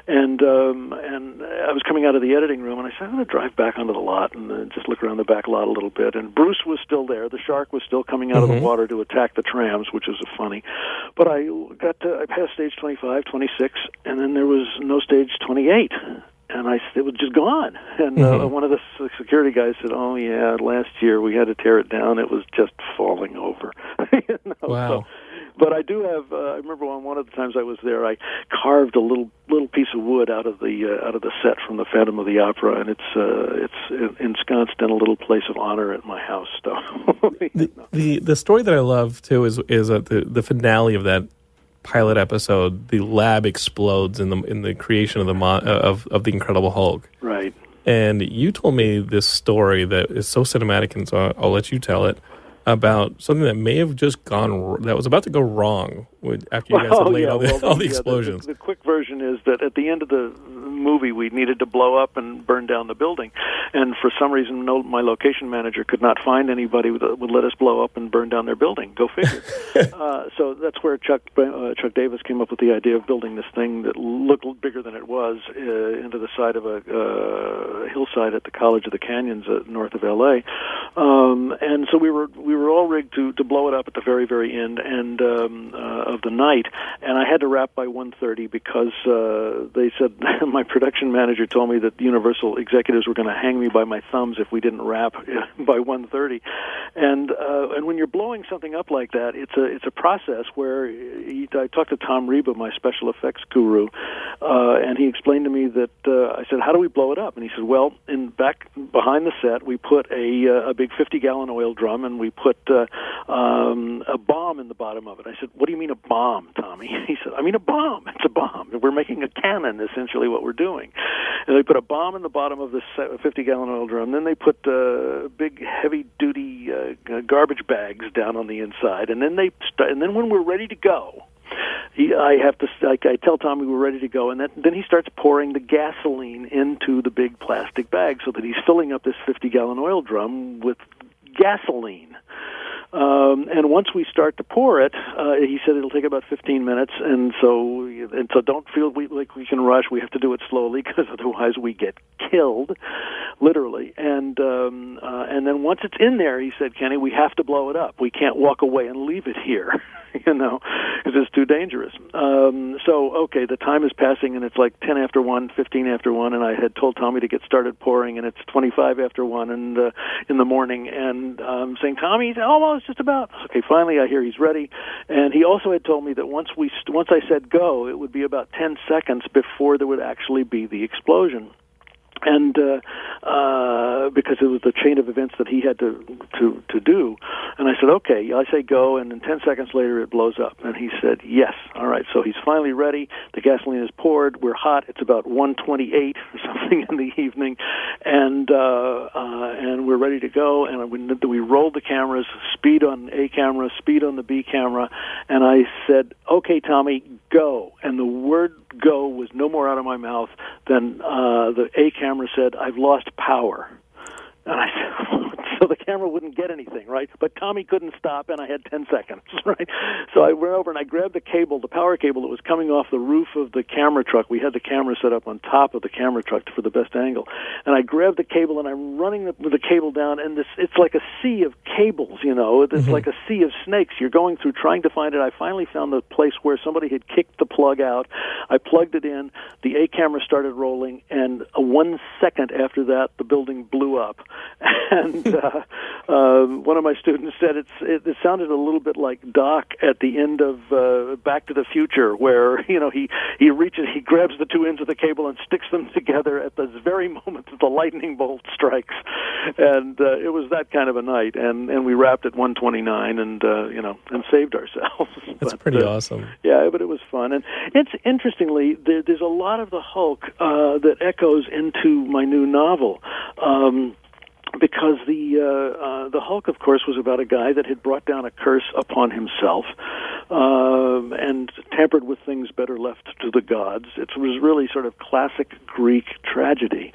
And um, and I was coming out of the editing room, and I said, I'm going to drive back onto the lot and uh, just look around the back lot a little bit. And Bruce was still there. The shark was still coming out mm-hmm. of the mm-hmm. water to attack the trams, which was funny. But I got to, I passed stage 25, 26, and then there was no stage 28 and I it was just gone. And uh, mm-hmm. one of the security guys said, "Oh yeah, last year we had to tear it down. It was just falling over." you know? Wow. So, but I do have. Uh, I remember on one of the times I was there, I carved a little little piece of wood out of the uh, out of the set from the Phantom of the Opera, and it's uh, it's ensconced in a little place of honor at my house. So the, the the story that I love too is is uh, the the finale of that pilot episode. The lab explodes in the in the creation of the uh, of of the Incredible Hulk. Right. And you told me this story that is so cinematic, and so I'll, I'll let you tell it about something that may have just gone that was about to go wrong after you guys oh, had laid yeah, all the, well, all the yeah, explosions. The, the, quick version is that at the end of the movie, we needed to blow up and burn down the building, and for some reason, no, my location manager could not find anybody that would let us blow up and burn down their building. Go figure. uh, so that's where Chuck uh, Chuck Davis came up with the idea of building this thing that looked bigger than it was uh, into the side of a uh, hillside at the College of the Canyons uh, north of L.A. Um, and so we were we we were all rigged to to blow it up at the very very end and um, uh, of the night, and I had to wrap by 1:30 because uh, they said my production manager told me that Universal executives were going to hang me by my thumbs if we didn't wrap by 1:30, and uh, and when you're blowing something up like that, it's a it's a process where he, I talked to Tom Reba, my special effects guru, uh, and he explained to me that uh, I said, "How do we blow it up?" And he said, "Well, in back behind the set, we put a uh, a big 50 gallon oil drum, and we put uh, um, a bomb in the bottom of it." I said, "What do you mean a bomb, Tommy?" He said, "I mean a bomb. It's a bomb. We're making a cannon, essentially, what we're doing." And they put a bomb in the bottom of this 50 gallon oil drum. Then they put uh, big heavy duty uh, garbage bags down on the inside, and then they st- and then when we're ready to go I have to, like, I tell Tommy we're ready to go, and then, then he starts pouring the gasoline into the big plastic bag so that he's filling up this 50 gallon oil drum with gasoline. Um, and once we start to pour it, uh, he said it'll take about 15 minutes, and so and so don't feel we, like we can rush. We have to do it slowly because otherwise we get killed, literally. And um, uh, and then once it's in there, he said, Kenny, we have to blow it up. We can't walk away and leave it here. you know, because it's too dangerous. Um, so, okay, the time is passing, and it's like 10 after 1, 15 after 1, and I had told Tommy to get started pouring, and it's 25 after 1 and, uh, in the morning, and um, saying, Tommy, he's almost just about. Okay, finally I hear he's ready, and he also had told me that once we once I said go, it would be about 10 seconds before there would actually be the explosion and uh, uh, because it was the chain of events that he had to to to do, and I said, okay. I say go, and then ten seconds later it blows up, and he said, yes. All right, so he's finally ready. The gasoline is poured. We're hot. It's about 1:28 or something in the evening, and uh, uh, and we're ready to go. And we we rolled the cameras, speed on A camera, speed on the B camera, and I said, okay, Tommy, go. And the word go was no more out of my mouth than uh, the A camera said, I've lost power. And I said, so the camera wouldn't get anything, right? But Tommy couldn't stop, and I had 10 seconds, right? So I went over and I grabbed the cable, the power cable that was coming off the roof of the camera truck. We had the camera set up on top of the camera truck for the best angle. And I grabbed the cable and I'm running the, the cable down, and this it's like a sea of cables, you know? It's mm-hmm. like a sea of snakes. You're going through trying to find it. I finally found the place where somebody had kicked the plug out. I plugged it in. The A camera started rolling, and one second after that, the building blew up. And uh, uh, one of my students said it's it, it sounded a little bit like Doc at the end of uh, Back to the Future, where you know he he reaches, he grabs the two ends of the cable and sticks them together at the very moment that the lightning bolt strikes, and uh, it was that kind of a night, and and we wrapped at 129, and uh, you know, and saved ourselves. That's but, pretty uh, awesome. Yeah, but it was fun, and it's interestingly there, there's a lot of the Hulk uh, that echoes into my new novel. Um, because the uh, uh, the Hulk, of course, was about a guy that had brought down a curse upon himself um, and tampered with things better left to the gods. It was really sort of classic Greek tragedy.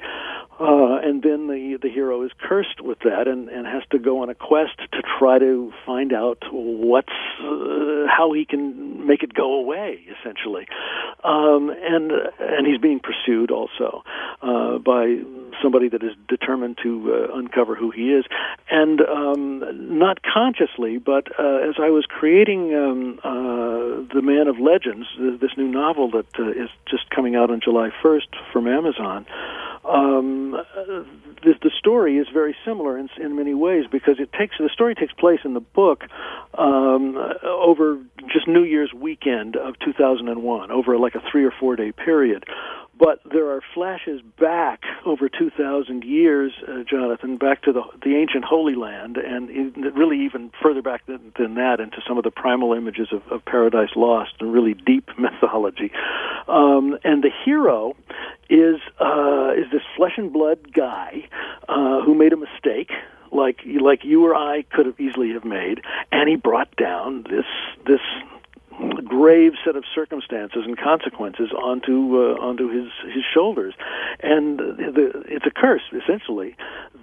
Uh, and then the the hero is cursed with that and, and has to go on a quest to try to find out what's uh, how he can make it go away essentially um, and and he's being pursued also uh, by somebody that is determined to uh, uncover who he is and um, not consciously but uh, as I was creating um, uh, the Man of Legends this new novel that is just coming out on July 1st from Amazon um, the, the story is very similar in, in many ways because it takes the story takes place in the book um, over just New Year's weekend of 2001, over like a three or four day period. But there are flashes back over 2,000 years, uh, Jonathan, back to the the ancient Holy Land, and in, really even further back than, than that into some of the primal images of, of Paradise Lost and really deep mythology. Um, and the hero is uh, is this flesh and blood guy uh, who made a mistake like like you or I could have easily have made, and he brought down this this grave set of circumstances and consequences onto uh, onto his his shoulders, and the, it's a curse essentially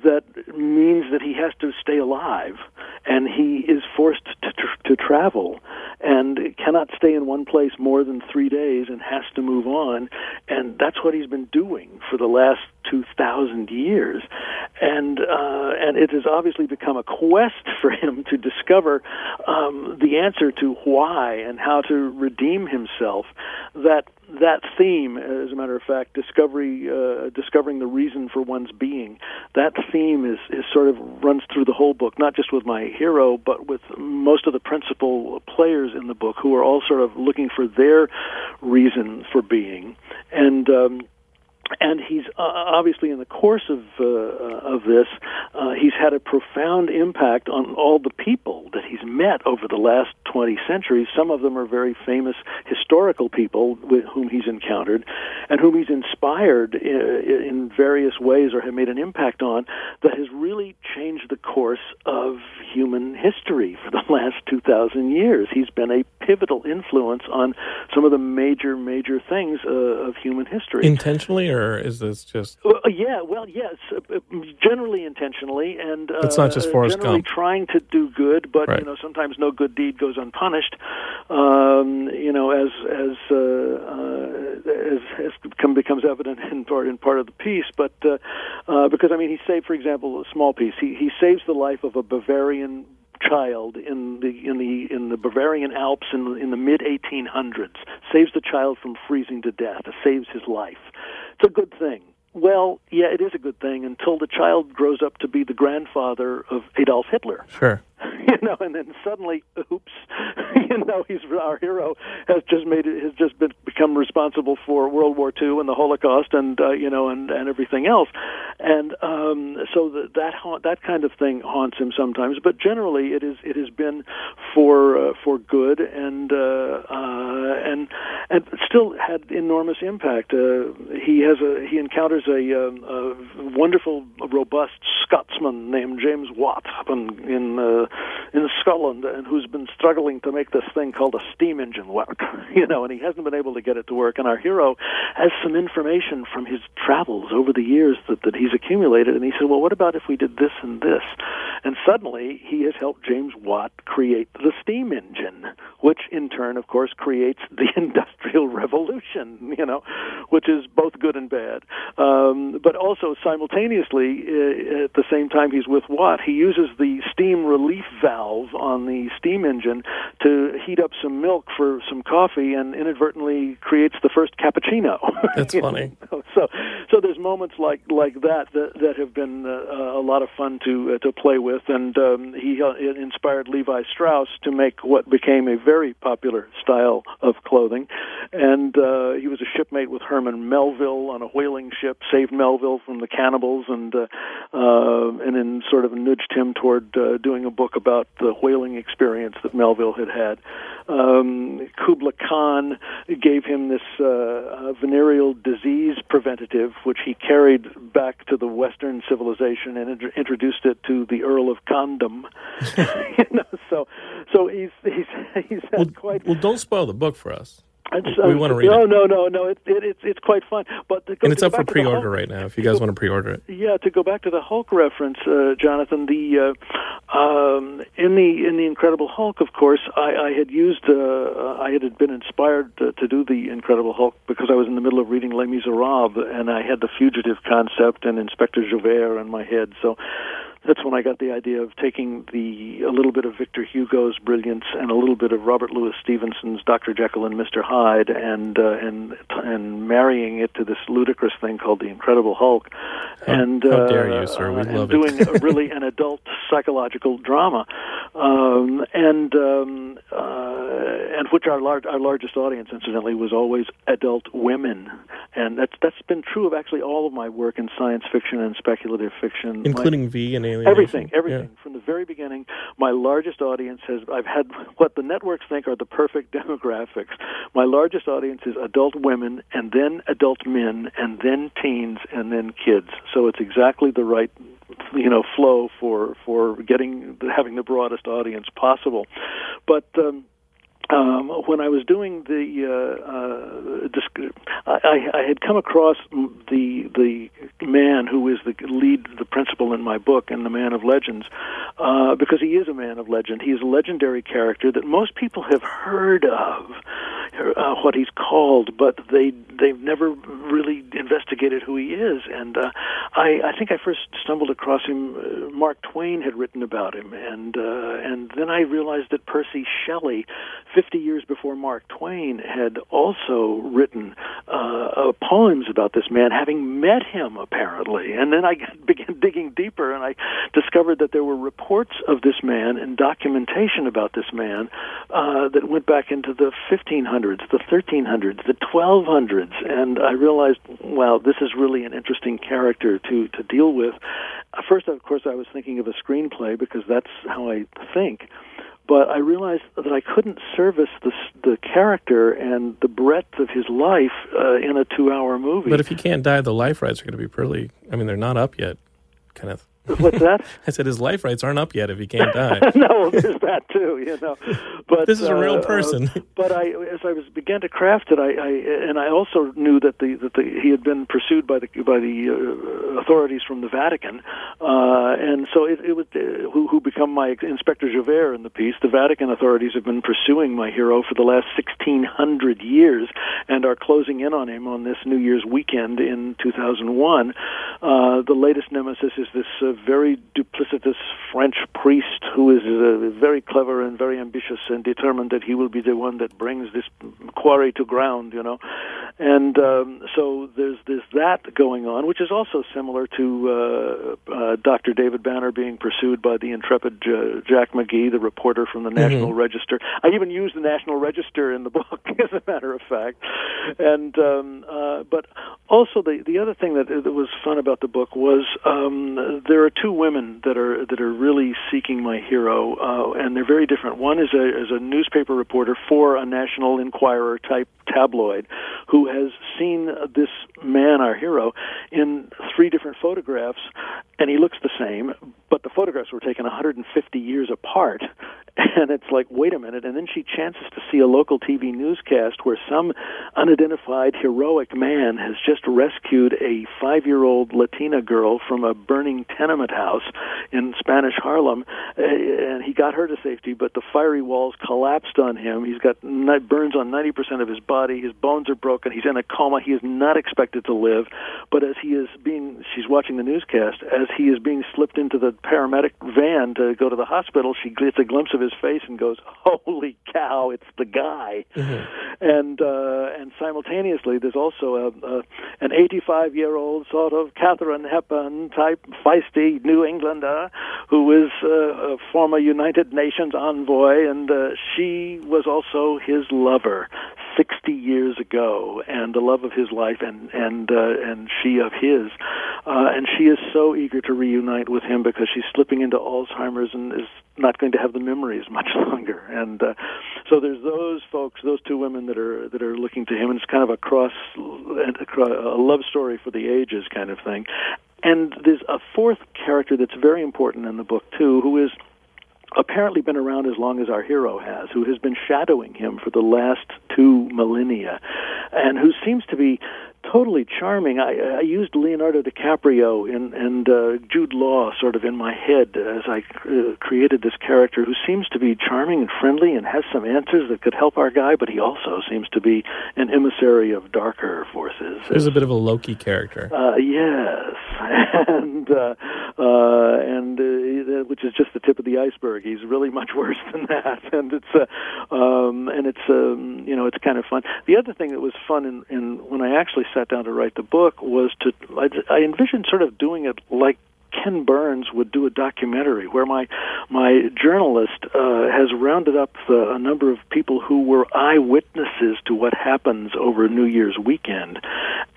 that means that he has to stay alive, and he is forced to, to, to travel, and cannot stay in one place more than three days, and has to move on, and that's what he's been doing for the last 2,000 years. And, uh, and it has obviously become a quest for him to discover um, the answer to why and how to redeem himself. That that theme, as a matter of fact, discovery, uh, discovering the reason for one's being, that theme is, is sort of runs through the whole book, not just with my hero, but with most of the principal players in the book who are all sort of looking for their reason for being. And, um, and he's uh, obviously in the course of uh, of this, uh, he's had a profound impact on all the people that he's met over the last 20 centuries. Some of them are very famous historical people with whom he's encountered, and whom he's inspired in, uh, in various ways or have made an impact on that has really changed the course of human history for the last 2,000 years. He's been a pivotal influence on some of the major major things uh, of human history. Intentionally or is this just? Uh, yeah, well, yes, uh, uh, generally intentionally, and uh, it's not just Forrest generally Gump. trying to do good, but right. you know sometimes no good deed goes unpunished. Um, you know, as as uh, uh, as, as become, becomes evident in part in part of the piece, but uh, because I mean, he saved, for example, a small piece. He he saves the life of a Bavarian child in the in the in the Bavarian Alps in in the mid 1800s. Saves the child from freezing to death. It saves his life. It's a good thing. Well, yeah, it is a good thing until the child grows up to be the grandfather of Adolf Hitler. Sure. you know, and then suddenly, oops, you know, he's our hero has just made it has just been become responsible for World War II and the Holocaust and uh, you know and and everything else, and um, so the, that ha- that kind of thing haunts him sometimes. But generally, it is it has been for uh, for good and uh, uh, and and still had enormous impact. Uh, he has a he encounters a, um, a wonderful, robust Scotsman named James Watt in in uh, in Scotland and who's been struggling to make this thing called a steam engine work, you know, and he hasn't been able to get it to work. And our hero has some information from his travels over the years that, that he's accumulated, and he said, well, what about if we did this and this? And suddenly he has helped James Watt create the steam engine, which in turn, of course, creates the industrial revolution, you know, which is both good and bad. Um, but also simultaneously, uh, at the same time he's with Watt, he uses the steam relief valve on the steam engine to heat up some milk for some coffee and inadvertently creates the first cappuccino. That's funny. so, so there's moments like like that that, that have been uh, a lot of fun to uh, to play with, and um, he uh, inspired Levi Strauss to make what became a very popular style of clothing, and uh, he was a shipmate with Herman Melville on a whaling ship, saved Melville from the cannibals, and uh, uh, and then sort of nudged him toward uh, doing a book about the whaling experience that Melville had had. Um, Kubla Khan gave him this uh, uh, venereal disease preventative, which he carried back to the Western civilization and int- introduced it to the Earl of Condom. you know, so so he's he's he's had Well, quite. well, don't spoil the book for us. It's, we wanna read no, it. No, no, no. It, it, it's it's quite fun. But to go, And it's to up for to pre-order Hulk- right now. If you guys want to pre-order it, yeah, to go back to the Hulk reference, uh, Jonathan, the uh, um, in the in the Incredible Hulk, of course, I, I had used uh, I had been inspired uh, to do the Incredible Hulk because I was in the middle of reading Les Miserables, and I had the fugitive concept and Inspector Javert in my head. So that's when I got the idea of taking the a little bit of Victor Hugo's brilliance and a little bit of Robert Louis Stevenson's Dr. Jekyll and Mr. Hyde and uh, and and marrying it to this ludicrous thing called the Incredible Hulk. and how uh, dare you, sir. We uh, love doing really an adult psychological drama, um, and um, uh, and which our large our largest audience, incidentally, was always adult women, and that's that's been true of actually all of my work in science fiction and speculative fiction, My- including V and Alien. Everything, everything from the very beginning. My largest audience has I've had what the networks think are the perfect demographics. My largest audience is adult women, and then adult men, and then teens, and then kids. So it's exactly the right you know flow for for getting having the broadest audience possible. But um, um, when I was doing the, uh, uh, I, I had come across the the man who is the lead, the principal in my book, and the man of legends, uh, because he is a man of legend. He is a legendary character that most people have heard of. uh, what he's called, but they they've never really investigated who he is. And uh, I, I think I first stumbled across him. Uh, Mark Twain had written about him, and uh, and then I realized that Percy Shelley, 50 years before Mark Twain, had also written uh, uh, poems about this man, having met him apparently. And then I began digging deeper, and I discovered that there were reports of this man and documentation about this man uh, that went back into the 1500s, the 1300s, the 1200s, and I realized, wow, this is really an interesting character to to deal with. First, of course, I was thinking of a screenplay because that's how I think but I realized that I couldn't service the the character and the breadth of his life uh, in a two hour movie. But if he can't die, the life rights are going to be pretty. I mean, they're not up yet, of. What's that? I said his life rights aren't up yet if he can't die. no, there's that too, you know. But this is a real uh, person. Uh, but I, as I was began to craft it, I, I and I also knew that the that the, he had been pursued by the by the uh, authorities from the Vatican, uh, and so it, it was uh, who who become my Inspector Javert in the piece. The Vatican authorities have been pursuing my hero for the last 1600 years, and are closing in on him on this New Year's weekend in 2001. Uh, the latest nemesis is this uh, very duplicitous French priest who is uh, very clever and very ambitious and determined that he will be the one that brings this quarry to ground, you know. And um, so there's there's that going on, which is also similar to uh, uh, Dr. David Banner being pursued by the intrepid uh, Jack McGee, the reporter from the National Mm-hmm. Register. I even use the National Register in the book, as a matter of fact. And um, uh, but also the the other thing that that was fun about the book was um, there are two women that are that are really seeking my hero, uh, and they're very different. One is a is a newspaper reporter for a National Enquirer type tabloid, who has seen this man, our hero, in three different photographs, and he looks the same, but the photographs were taken 150 years apart. And it's like, wait a minute. And then she chances to see a local TV newscast where some unidentified heroic man has just rescued a five year old Latina girl from a burning tenement house in Spanish Harlem. Uh, And he got her to safety, but the fiery walls collapsed on him. He's got burns on 90% of his body. His bones are broken. He's in a coma. He is not expected to live. But as he is being, she's watching the newscast, as he is being slipped into the paramedic van to go to the hospital, she gets a glimpse of his face and goes, "Holy cow, it's the guy!" And uh, and simultaneously, there's also a, a an 85 year old sort of Katharine Hepburn type feisty New Englander who is uh, a former United Nations envoy, and uh, she was also his lover 60 years ago, and the love of his life, and and uh, and she of his, uh, and she is so eager to reunite with him because she's slipping into Alzheimer's and is not going to have the memories much longer. And uh, so there's those folks, those two women that are that are looking to him, and it's kind of a cross, a love story for the ages kind of thing. And there's a fourth character that's very important in the book too, who is apparently been around as long as our hero has, who has been shadowing him for the last two millennia, and who seems to be totally charming. I, I used Leonardo DiCaprio in, and uh, Jude Law sort of in my head as I uh, created this character who seems to be charming and friendly and has some answers that could help our guy, but he also seems to be an emissary of darker forces. There's a bit of a Loki character. Uh, yes, and uh, uh, and uh, which is just the tip of the iceberg. He's really much worse than that, and it's uh, um, and it's um, you know it's kind of fun. The other thing that was fun in, in when I actually sat down to write the book was to I, I envisioned sort of doing it like Ken Burns would do a documentary where my my journalist uh, has rounded up the, a number of people who were eyewitnesses to what happens over New Year's weekend,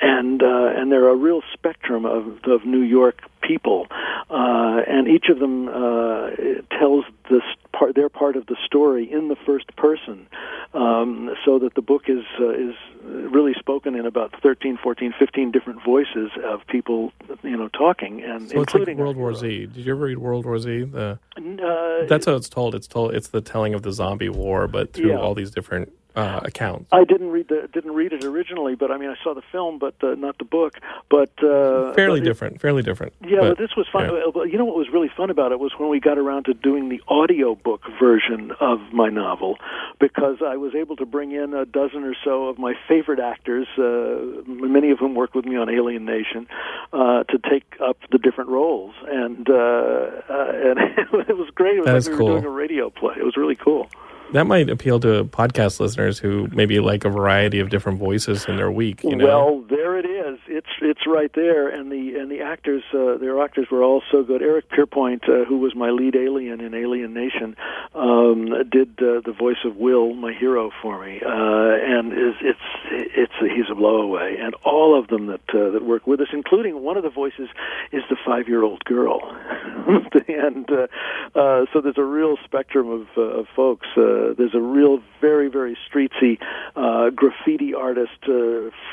and uh, and there are a real spectrum of of New York people, uh, and each of them uh, tells this part their part of the story in the first person, um, so that the book is uh, is really spoken in about 13, 14, 15 different voices of people, you know, talking and So it's including like World War. Z. Did you ever read World War Z? The Uh, that's how it's told. It's told. It's the telling of the zombie war, but through Yeah. all these different uh, account. I didn't read the didn't read it originally, but I mean I saw the film, but uh, not the book. But uh, fairly but it- different. Fairly different. Yeah, but, but this was fun. yeah. You know what was really fun about it was when we got around to doing the audiobook version of my novel, because I was able to bring in a dozen or so of my favorite actors, uh, many of whom worked with me on Alien Nation, uh, to take up the different roles, and uh, uh, and it was great. It was That like we cool. were doing a radio play. It was really cool. That might appeal to podcast listeners who maybe like a variety of different voices in their week. You know? Well, there it is. It's it's right there, and the and the actors, uh, their actors were all so good. Eric Pierpoint, uh, who was my lead alien in Alien Nation, um, did uh, the voice of Will, my hero, for me, uh, and is it's it's he's a blowaway. And all of them that uh, that work with us, including one of the voices, is the five year old girl, and uh, so there's a real spectrum of, of folks. Uh, there's a real very very streetsy uh, graffiti artist, uh,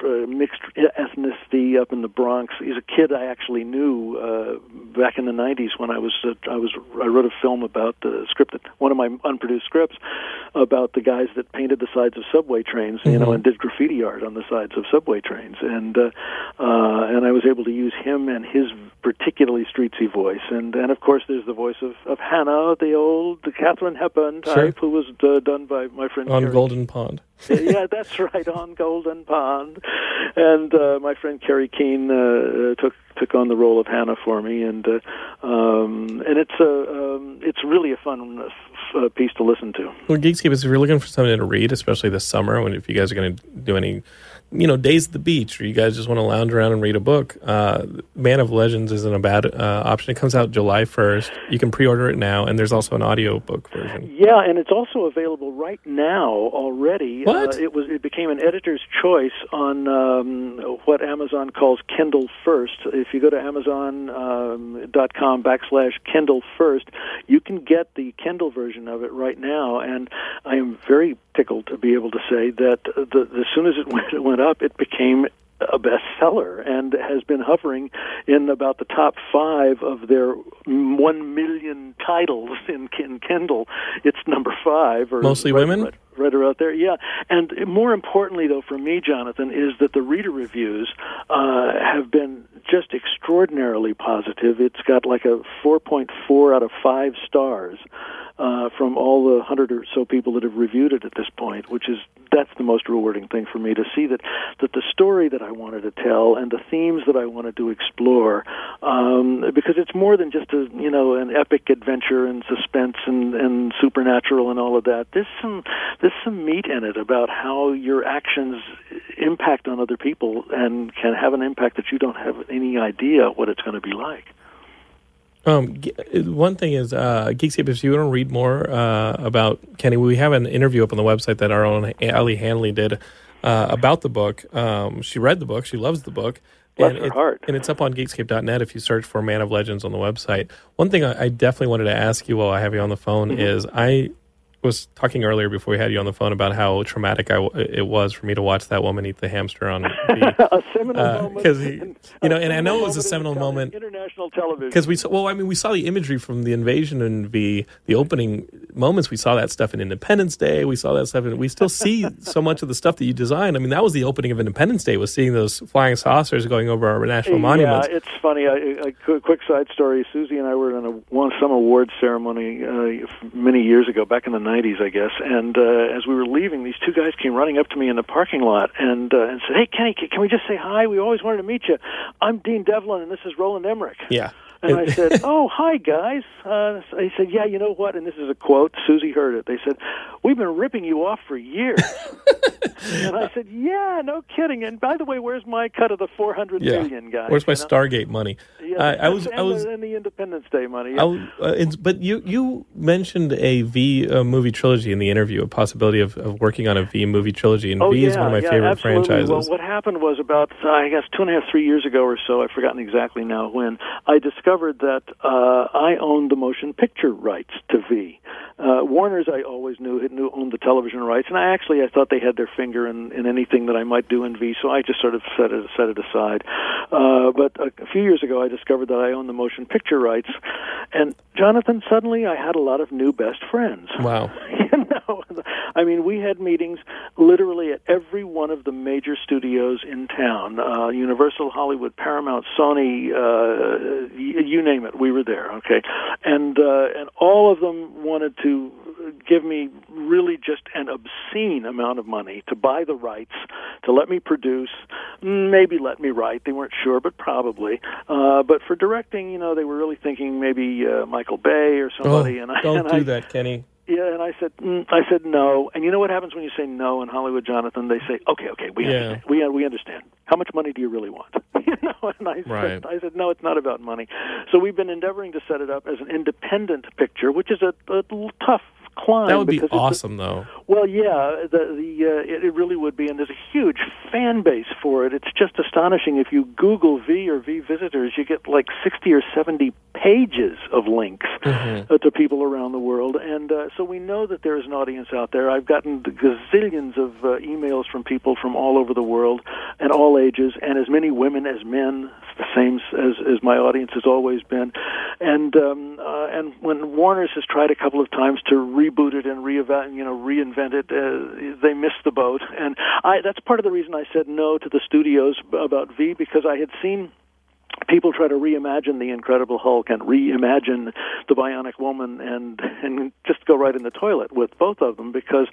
uh, mixed ethnicity up in the Bronx. He's a kid I actually knew uh, back in the '90s when I was uh, I was I wrote a film about the script that one of my unproduced scripts about the guys that painted the sides of subway trains, you know, Mhm. and did graffiti art on the sides of subway trains, and uh, uh, and I was able to use him and his particularly streetsy voice, and and of course there's the voice of of Hannah, the old the Katharine Hepburn type, Sure. who was uh, done by my friend on Carrie Golden Pond. yeah, that's right, on Golden Pond. And uh, my friend Kerry Keene uh, uh, took took on the role of Hannah for me, and uh, um, and it's a um, it's really a fun uh, uh, piece to listen to. Well, Geekscape is if you're looking for something to read, especially this summer, when if you guys are going to do any, you know, days at the beach, or you guys just want to lounge around and read a book, uh, Man of Legends isn't a bad uh, option. It comes out July 1st. You can pre-order it now, and there's also an audio book version. Yeah, and it's also available right now already. What? Uh, it was it became an editor's choice on um, what Amazon calls Kindle First. If you go to Amazon.com dot com backslash Kindle First, you can get the Kindle version of it right now. And I am very tickled to be able to say that the, as soon as it went, it went up, it became a bestseller and has been hovering in about the top five of their one million titles in, in Kindle. It's number five. Or Mostly right- women? Right, right around there, yeah. And more importantly, though, for me, Jonathan, is that the reader reviews uh, have been just extraordinarily positive. It's got like a 4.4 out of five stars uh, from all the hundred or so people that have reviewed it at this point, which is that's the most rewarding thing for me to see that that the story that I wanted to tell and the themes that I wanted to explore, um, because it's more than just a you know an epic adventure and suspense and, and supernatural and all of that. There's some there's some meat in it about how your actions impact on other people and can have an impact that you don't have any idea what it's going to be like. Um, one thing is, uh, Geekscape, if you want to read more uh, about Kenny, we have an interview up on the website that our own Ali Hanley did uh, about the book. Um, she read the book, she loves the book. Bless and her it- heart. And it's up on geekscape.net if you search for Man of Legends on the website. One thing I, I definitely wanted to ask you while I have you on the phone Mm-hmm. is I was talking earlier before we had you on the phone about how traumatic I w- it was for me to watch that woman eat the hamster on the a seminal Uh, moment, 'cause he- and- you know, and I know it was a seminal moment- International television. because we saw well i mean we saw the imagery from the invasion and the the opening moments we saw that stuff in independence day we saw that stuff and we still see so much of the stuff that you designed i mean that was the opening of independence day was seeing those flying saucers going over our national monuments Yeah, it's funny. I, I, quick, quick side story. Susie and I were in a one some awards ceremony uh, many years ago, back in the '90s, I guess. And uh, as we were leaving, these two guys came running up to me in the parking lot and uh, and said, "Hey, Kenny, can we just say hi? We always wanted to meet you. I'm Dean Devlin, and this is Roland Emmerich." yeah And I said, "Oh, hi guys." Uh, he said, "Yeah, you know what?" And this is a quote. Susie heard it. They said, "We've been ripping you off for years." and I said, "Yeah, no kidding." And by the way, where's my cut of the four hundred yeah million, guys? where's my You know? stargate money Yeah, I, I was and i was and the Independence Day money. Was, uh, but you you mentioned a V uh, movie trilogy in the interview, a possibility of, of working on a V movie trilogy, and Oh, V yeah, is one of my yeah, favorite absolutely. franchises. Well, what happened was about, I guess, two and a half, three years ago or so, I've forgotten exactly now when, I discovered that uh, I owned the motion picture rights to V. Uh, Warner's, I always knew, had knew owned the television rights, and I actually I thought they had their finger in, in anything that I might do in V, so I just sort of set it set it aside. Uh, but a, a few years ago, I discovered that I owned the motion picture rights, and Jonathan, suddenly I had a lot of new best friends wow, you know i mean we had meetings literally at every one of the major studios in town uh, Universal, Hollywood, Paramount, Sony, uh, you, name it, we were there, okay? And, uh, and all of them wanted to give me really just an obscene amount of money to buy the rights, to let me produce, maybe let me write. They weren't sure, but probably. Uh, but for directing, you know, they were really thinking maybe uh, Michael Bay or somebody. oh, and I, don't and do I, that, Kenny. Yeah, and I said, mm, I said no. And you know what happens when you say no in Hollywood, Jonathan? They say, okay, okay, we Yeah. understand. We we understand. How much money do you really want? you know, and I Right. said, I said, no, it's not about money. So we've been endeavoring to set it up as an independent picture, which is a, a tough climb. That would be it's a- awesome, though. well, yeah, the the uh, it, it really would be, and there's a huge fan base for it. It's just astonishing. If you Google V or V visitors, you get like sixty or seventy pages of links Mm-hmm. uh, to people around the world, and uh, so we know that there is an audience out there. I've gotten gazillions of uh, emails from people from all over the world and all ages, and as many women as men. The same as as my audience has always been, and um, uh, and when Warner's has tried a couple of times to reboot it and reevaluate, you know, reinvent it, uh, they missed the boat, and I that's part of the reason I said no to the studios about V because I had seen people try to reimagine the Incredible Hulk and reimagine the Bionic Woman and and just go right in the toilet with both of them because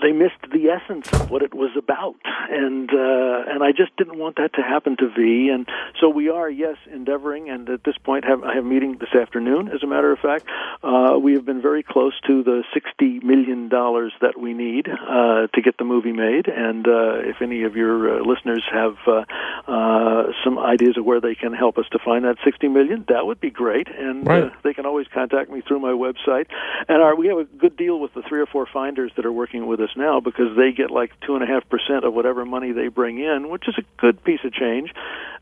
they missed the essence of what it was about. And uh, and I just didn't want that to happen to V. And so we are yes endeavoring and at this point have I have a meeting this afternoon as a matter of fact. Uh, we have been very close to the sixty million dollars that we need uh, to get the movie made. And uh, if any of your uh, listeners have uh, some ideas of where they can help us to find that 60 million, that would be great. And Right. uh, they can always contact me through my website. And our, we have a good deal with the three or four finders that are working with us now because they get like two and a half percent of whatever money they bring in, which is a good piece of change,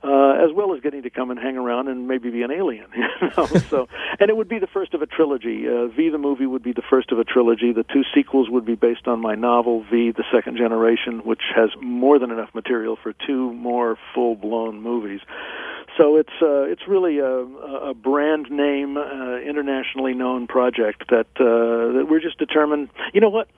uh, as well as getting to come and hang around and maybe be an alien. You know? so, and it would be the first of a trilogy. Uh, v the movie would be the first of a trilogy. The two sequels would be based on my novel V the Second Generation, which has more than enough material for two more full blown movies. So it's uh, it's really a, a brand name, uh, internationally known project that uh, that we're just determined. You know what?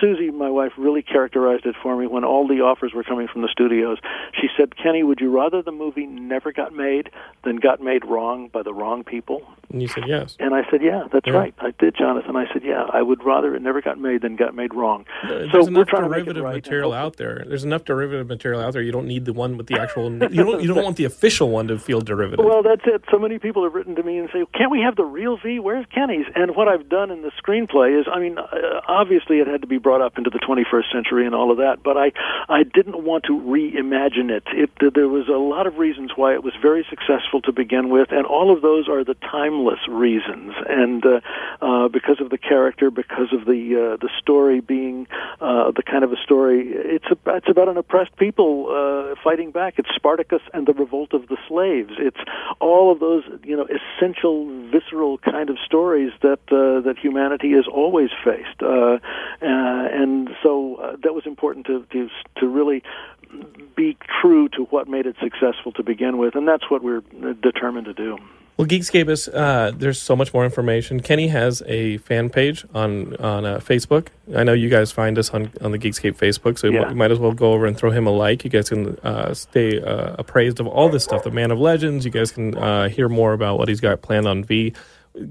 Susie, my wife, really characterized it for me when all the offers were coming from the studios. She said, "Kenny, would you rather the movie never got made than got made wrong by the wrong people?" And you said yes. And I said, "Yeah, that's Yeah. right. I did, Jonathan." I said, "Yeah, I would rather it never got made than got made wrong." There's so enough derivative right. material out there. There's enough derivative material out there. You don't need the one with the actual. You don't. You don't want the official one to feel derivative. Well, that's it. So many people have written to me and say, "Can't we have the real V? Where's Kenny's?" And what I've done in the screenplay is, I mean, uh, obviously it had to be brought up into the 21st century and all of that, but I, I didn't want to reimagine it. It there was a lot of reasons why it was very successful to begin with, and all of those are the timeless reasons. And uh, uh, because of the character, because of the uh, the story being uh, the kind of a story, it's a, it's about an oppressed people uh, fighting back. It's Spartacus and the revolt of the slaves. It's all of those you know essential, visceral kind of stories that uh, that humanity has always faced, uh, uh, and so uh, that was important to to to really be true to what made it successful to begin with, and that's what we're determined to do. Well, is uh, there's so much more information. Kenny has a fan page on on uh, Facebook. I know you guys find us on, on the Geekscape Facebook, so you Yeah. mi- might as well go over and throw him a like. You guys can uh, stay uh, appraised of all this stuff. The Man of Legends. You guys can uh, hear more about what he's got planned on V.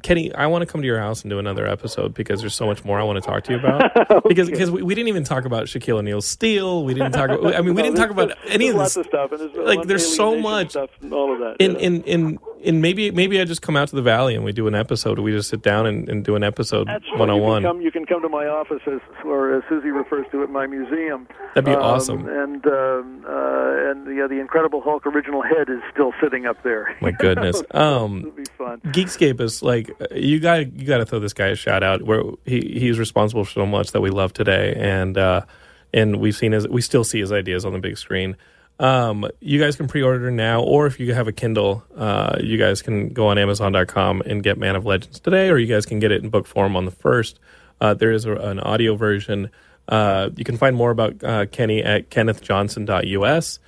Kenny, I want to come to your house and do another episode because there's so much more I want to talk to you about. Because because we, we didn't even talk about Shaquille O'Neal's Steel. We didn't talk. About, I mean, we didn't talk about any of this. Lots of stuff, and there's Like, there's so much. stuff all of that. in you know. in in in maybe maybe I just come out to the valley and we do an episode. We just sit down and, and do an episode one on one. You can come to my office, as, or as Susie refers to it, my museum. That'd be Um, awesome. And um, uh, and yeah, the Incredible Hulk original head is still sitting up there. My goodness. Um, It'll be fun. Geekscape is like you got you got to throw this guy a shout out. Where he he's responsible for so much that we love today, and uh, and we've seen his we still see his ideas on the big screen. Um, you guys can pre-order now, or if you have a Kindle, uh, you guys can go on Amazon.com and get Man of Legends today, or you guys can get it in book form on the first. Uh, there is a, an audio version. Uh, you can find more about uh, Kenny at kennethjohnson.us.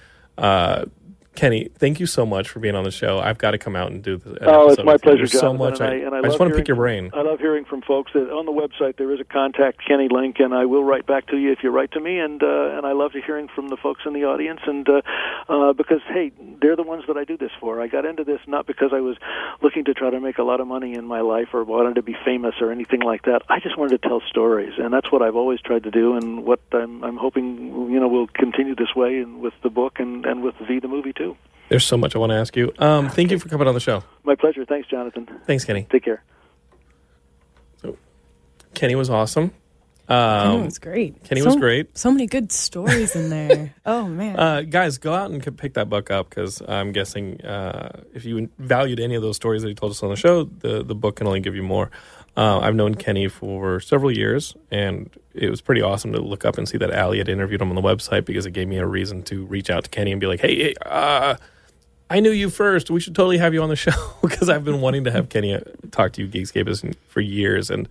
Kenny, thank you so much for being on the show. I've got to come out and do this. Oh, it's my pleasure, so much. and I, and I I just want to pick your brain. I love hearing from folks. That on the website there is a contact Kenny link, and I will write back to you if you write to me. And uh, and I love to hearing from the folks in the audience, and uh, uh, because hey, they're the ones that I do this for. I got into this not because I was looking to try to make a lot of money in my life or wanted to be famous or anything like that. I just wanted to tell stories, and that's what I've always tried to do, and what I'm, I'm hoping you know will continue this way, and with the book and and with V the movie too. There's so much I want to ask you. Um, thank you for coming on the show. My pleasure. Thanks, Jonathan. Thanks, Kenny. Take care. Kenny was awesome. Kenny Um, was great. Kenny so, was great. So many good stories in there. oh man. Uh, guys, go out and pick that book up because I'm guessing uh, if you valued any of those stories that he told us on the show, the the book can only give you more. Uh, I've known Kenny for several years, and it was pretty awesome to look up and see that Allie had interviewed him on the website because it gave me a reason to reach out to Kenny and be like, "Hey, hey uh, I knew you first. We should totally have you on the show because I've been wanting to have Kenny uh, talk to you Geekscapists for years, and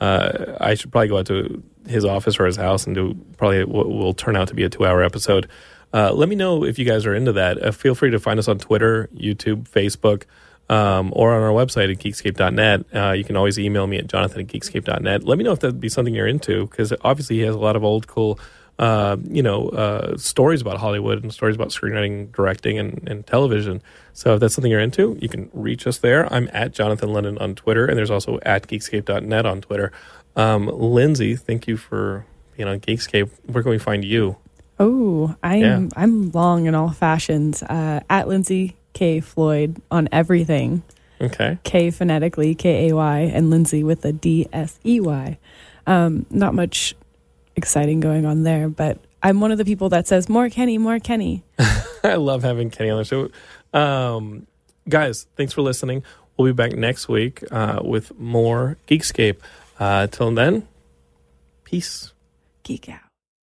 uh, I should probably go out to his office or his house and do probably what will turn out to be a two-hour episode. Uh, let me know if you guys are into that. Uh, feel free to find us on Twitter, YouTube, Facebook, um, or on our website at geekscape.net. Uh, you can always email me at jonathan at geekscape.net. Let me know if that'd be something you're into because obviously he has a lot of old, cool, uh, you know, uh, stories about Hollywood and stories about screenwriting, directing, and, and television. So if that's something you're into, you can reach us there. I'm at Jonathan London on Twitter, and there's also at geekscape.net on Twitter. Um, Lindsay, thank you for being on Geekscape. Where can we find you? Oh, I'm Yeah. I'm long in all fashions. Uh, at Lindsay K Floyd on everything. Okay. K phonetically K A Y and Lindsay with a D S E Y. Um, not much exciting going on there, but I'm one of the people that says more Kenny, more Kenny. I love having Kenny on the show. Um, guys, thanks for listening. We'll be back next week uh, with more Geekscape. Uh, till then, peace. Geek out.